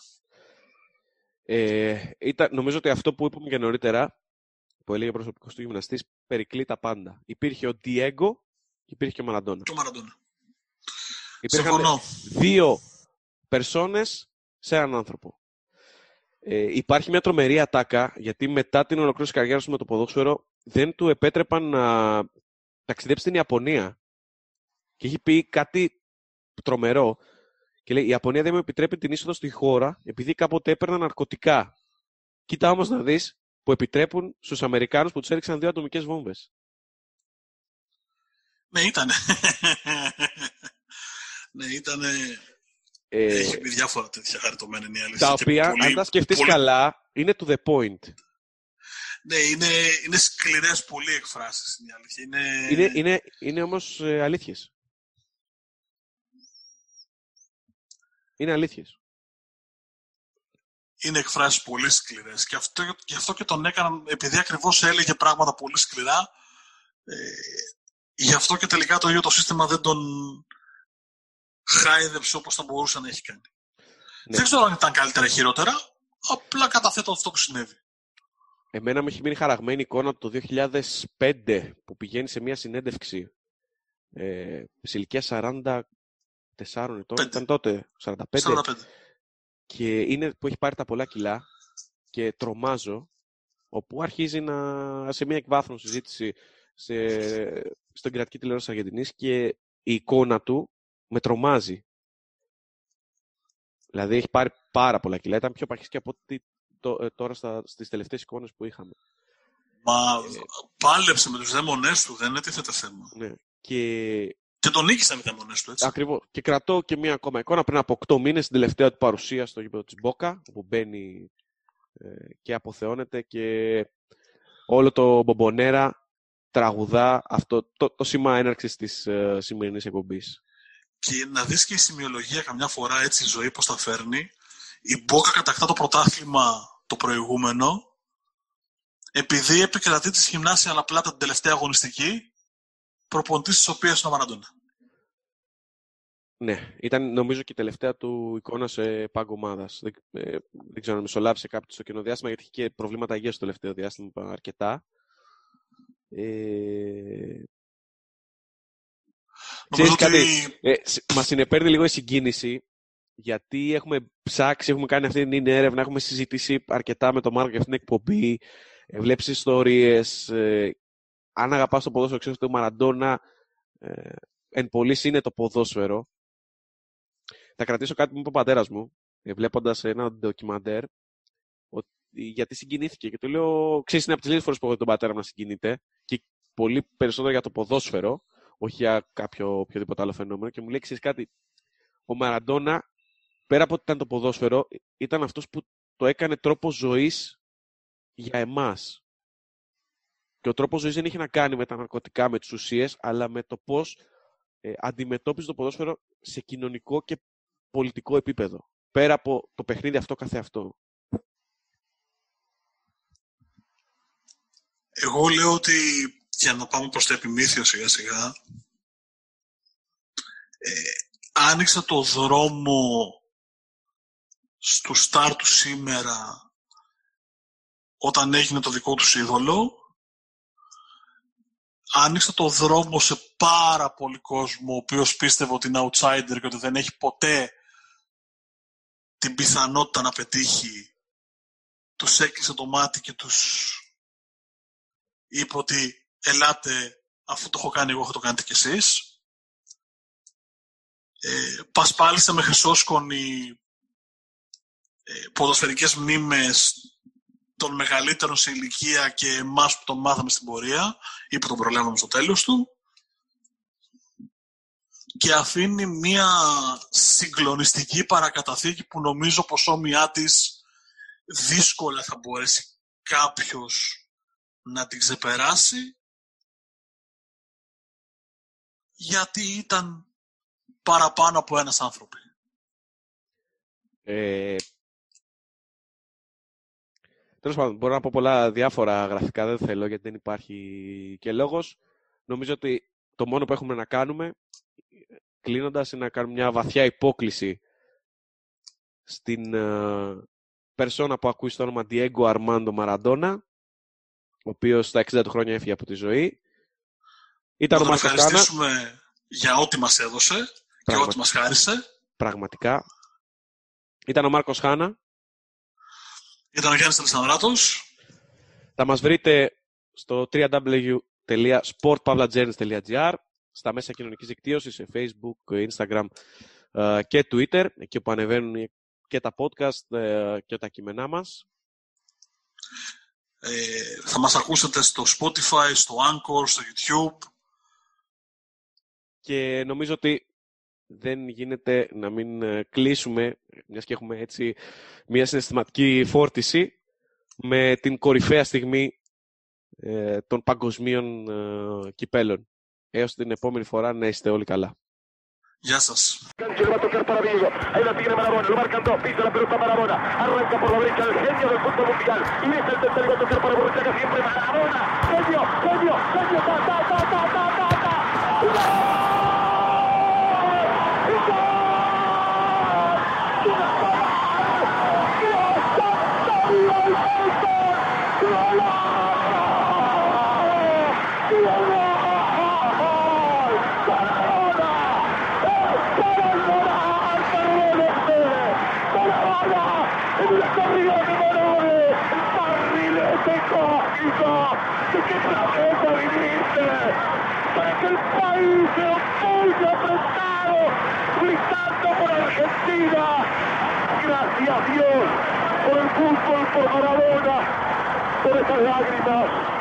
Ε, ήταν, νομίζω ότι αυτό που είπαμε και νωρίτερα, που έλεγε ο προσωπικός του γυμναστής, περικλεί τα πάντα. Υπήρχε ο Διέγκο και υπήρχε και ο Μαραντόνα. Και ο Μαραντόνα. Υπήρχαν δύο περσόνες σε έναν άνθρωπο. Ε, υπάρχει μια τρομερή ατάκα, γιατί μετά την ολοκλήρωση καριέρας του με το ποδόσφαιρο δεν του επέτρεπαν να ταξιδέψει στην Ιαπωνία. Και έχει πει κάτι τρομερό. Και λέει, η Ιαπωνία δεν μου επιτρέπει την είσοδο στη χώρα επειδή κάποτε έπαιρνα ναρκωτικά. Κοίτα όμως να δεις που επιτρέπουν στους Αμερικάνους που τους έριξαν δύο ατομικές βόμβες. Ναι, ήτανε. ναι, ήτανε... Ε, Έχει πει διάφορα τέτοια χαριτωμένα είναι η αλήθεια. Τα οποία, πολύ, αν τα σκεφτείς πολύ... καλά, είναι to the point. Ναι, είναι, είναι σκληρές πολύ εκφράσεις, είναι η αλήθεια. Είναι, είναι, είναι, είναι όμως ε, αλήθειες. Είναι αλήθειες. Είναι εκφράσεις πολύ σκληρές. Και αυτό, και αυτό και τον έκαναν, επειδή ακριβώς έλεγε πράγματα πολύ σκληρά, ε, γι' αυτό και τελικά το ίδιο το σύστημα δεν τον χάιδεψε όπως θα μπορούσε να έχει κάνει. Ναι. Δεν ξέρω αν ήταν καλύτερα ή χειρότερα, απλά καταθέτω αυτό που συνέβη. Εμένα με έχει μείνει χαραγμένη εικόνα το 2005 που πηγαίνει σε μια συνέντευξη ε, σε ηλικία 44 ετών. Ήταν τότε 45. 45. Και είναι που έχει πάρει τα πολλά κιλά και τρομάζω όπου αρχίζει να, σε μια εκβάθρον συζήτηση σε, στον κρατική τηλεόραση Αργεντινής και η εικόνα του με τρομάζει. Δηλαδή έχει πάρει πάρα πολλά κιλά. Ήταν πιο παχύς από ότι ε, τώρα στα, στις τελευταίες εικόνες που είχαμε. Μα ε, πάλεψε με τους δαίμονές του, δεν έτιθεται θέμα. Ναι. Και... και τον νίκησαν οι δαίμονές του, έτσι. Ακριβώς. Και κρατώ και μία ακόμα εικόνα πριν από 8 μήνες, στην τελευταία του παρουσία στο γήπεδο της Μπόκα, όπου μπαίνει ε, και αποθεώνεται και όλο το μπομπονέρα τραγουδά αυτό το, το σήμα έναρξης της ε, σημερινής εκπομπής. Και να δεις και η σημειολογία καμιά φορά έτσι η ζωή πώς τα φέρνει. Η Μπόκα κατακτά το πρωτάθλημα το προηγούμενο επειδή επικρατεί της γυμνάσια αναπλάτα την τελευταία αγωνιστική προπονητής της οποίας είναι ο Μαραντώνα. Ναι, ήταν νομίζω και η τελευταία του εικόνα σε πάγκο ομάδας. Δεν, ε, δεν ξέρω αν μεσολάβησε κάποιος στο κοινό διάστημα, γιατί είχε και προβλήματα υγείας στο τελευταίο διάστημα αρκετά. Ε... Ξέρεις ότι... κάτι, ε, μας συνεπέρνει λίγο η συγκίνηση, γιατί έχουμε ψάξει, έχουμε κάνει αυτή την έρευνα, έχουμε συζητήσει αρκετά με τον Μάρκο για αυτήν την εκπομπή, ε, βλέπεις ιστορίες, ε, αν αγαπάς το ποδόσφαιρο, ξέρεις ότι ο Μαραντόνα ε, εν πωλής είναι το ποδόσφαιρο. Θα κρατήσω κάτι που είπε ο πατέρας μου, ε, βλέποντας ένα ντοκιμαντέρ, γιατί συγκινήθηκε. Και του λέω, ξέρεις, είναι από τις λίγες φορές που έχω τον πατέρα μου να συγκινείται και πολύ περισσότερο για το ποδόσφαιρο, όχι για κάποιο οποιοδήποτε άλλο φαινόμενο. Και μου λέει, ξέρεις κάτι, ο Μαραντόνα, πέρα από ότι ήταν το ποδόσφαιρο, ήταν αυτός που το έκανε τρόπο ζωής για εμάς. Και ο τρόπος ζωής δεν είχε να κάνει με τα ναρκωτικά, με τις ουσίες, αλλά με το πώς ε, αντιμετώπιζε το ποδόσφαιρο σε κοινωνικό και πολιτικό επίπεδο. Πέρα από το παιχνίδι αυτό καθεαυτό. Εγώ λέω ότι για να πάμε προς το επιμήθειο σιγά σιγά. Ε, άνοιξα το δρόμο στο στάρ του σήμερα όταν έγινε το δικό τους είδωλο. Άνοιξα το δρόμο σε πάρα πολύ κόσμο ο οποίος πίστευε ότι είναι outsider και ότι δεν έχει ποτέ την πιθανότητα να πετύχει. Τους έκλεισε το μάτι και τους είπε ότι ελάτε αφού το έχω κάνει εγώ θα το κάνετε κι εσείς. Ε, πασπάλισε με χρυσόσκονη ε, ποδοσφαιρικές μνήμες των μεγαλύτερων σε ηλικία και εμάς που τον μάθαμε στην πορεία ή που τον προλάβαμε στο τέλος του και αφήνει μια συγκλονιστική παρακαταθήκη που νομίζω πως όμοιά της δύσκολα θα μπορέσει κάποιος να την ξεπεράσει γιατί ήταν παραπάνω από ένας άνθρωπο. Ε, Τέλος πάντων, μπορώ να πω πολλά διάφορα γραφικά, δεν θέλω γιατί δεν υπάρχει και λόγος. Νομίζω ότι το μόνο που έχουμε να κάνουμε, κλείνοντας, είναι να κάνουμε μια βαθιά υπόκληση στην uh, περσόνα που ακούει το όνομα Diego Armando Maradona, ο οποίος στα 60 του χρόνια έφυγε από τη ζωή. Ήταν να τον ευχαριστήσουμε για ό,τι μας έδωσε και ό,τι μας χάρισε. Πραγματικά. Ήταν ο Μάρκος Χάνα. Ήταν ο Γιάννης Αλessandράtos. Θα μας βρείτε στο www.sportpavlagernis.gr στα μέσα κοινωνικής δικτύωσης, σε Facebook, Instagram ε, και Twitter, εκεί που ανεβαίνουν και τα podcast ε, και τα κείμενά μας. Ε, θα μας ακούσετε στο Spotify, στο Anchor, στο YouTube. Και νομίζω ότι δεν γίνεται να μην ε, κλείσουμε, μιας και έχουμε έτσι μια συναισθηματική φόρτιση, με την κορυφαία στιγμή ε, των παγκοσμίων ε, κυπέλων. Έως την επόμενη φορά να είστε όλοι καλά. Γεια σας. el ¿De qué? Para que el país se por Argentina. Gracias a Dios por el fútbol, por Maradona por esas lágrimas.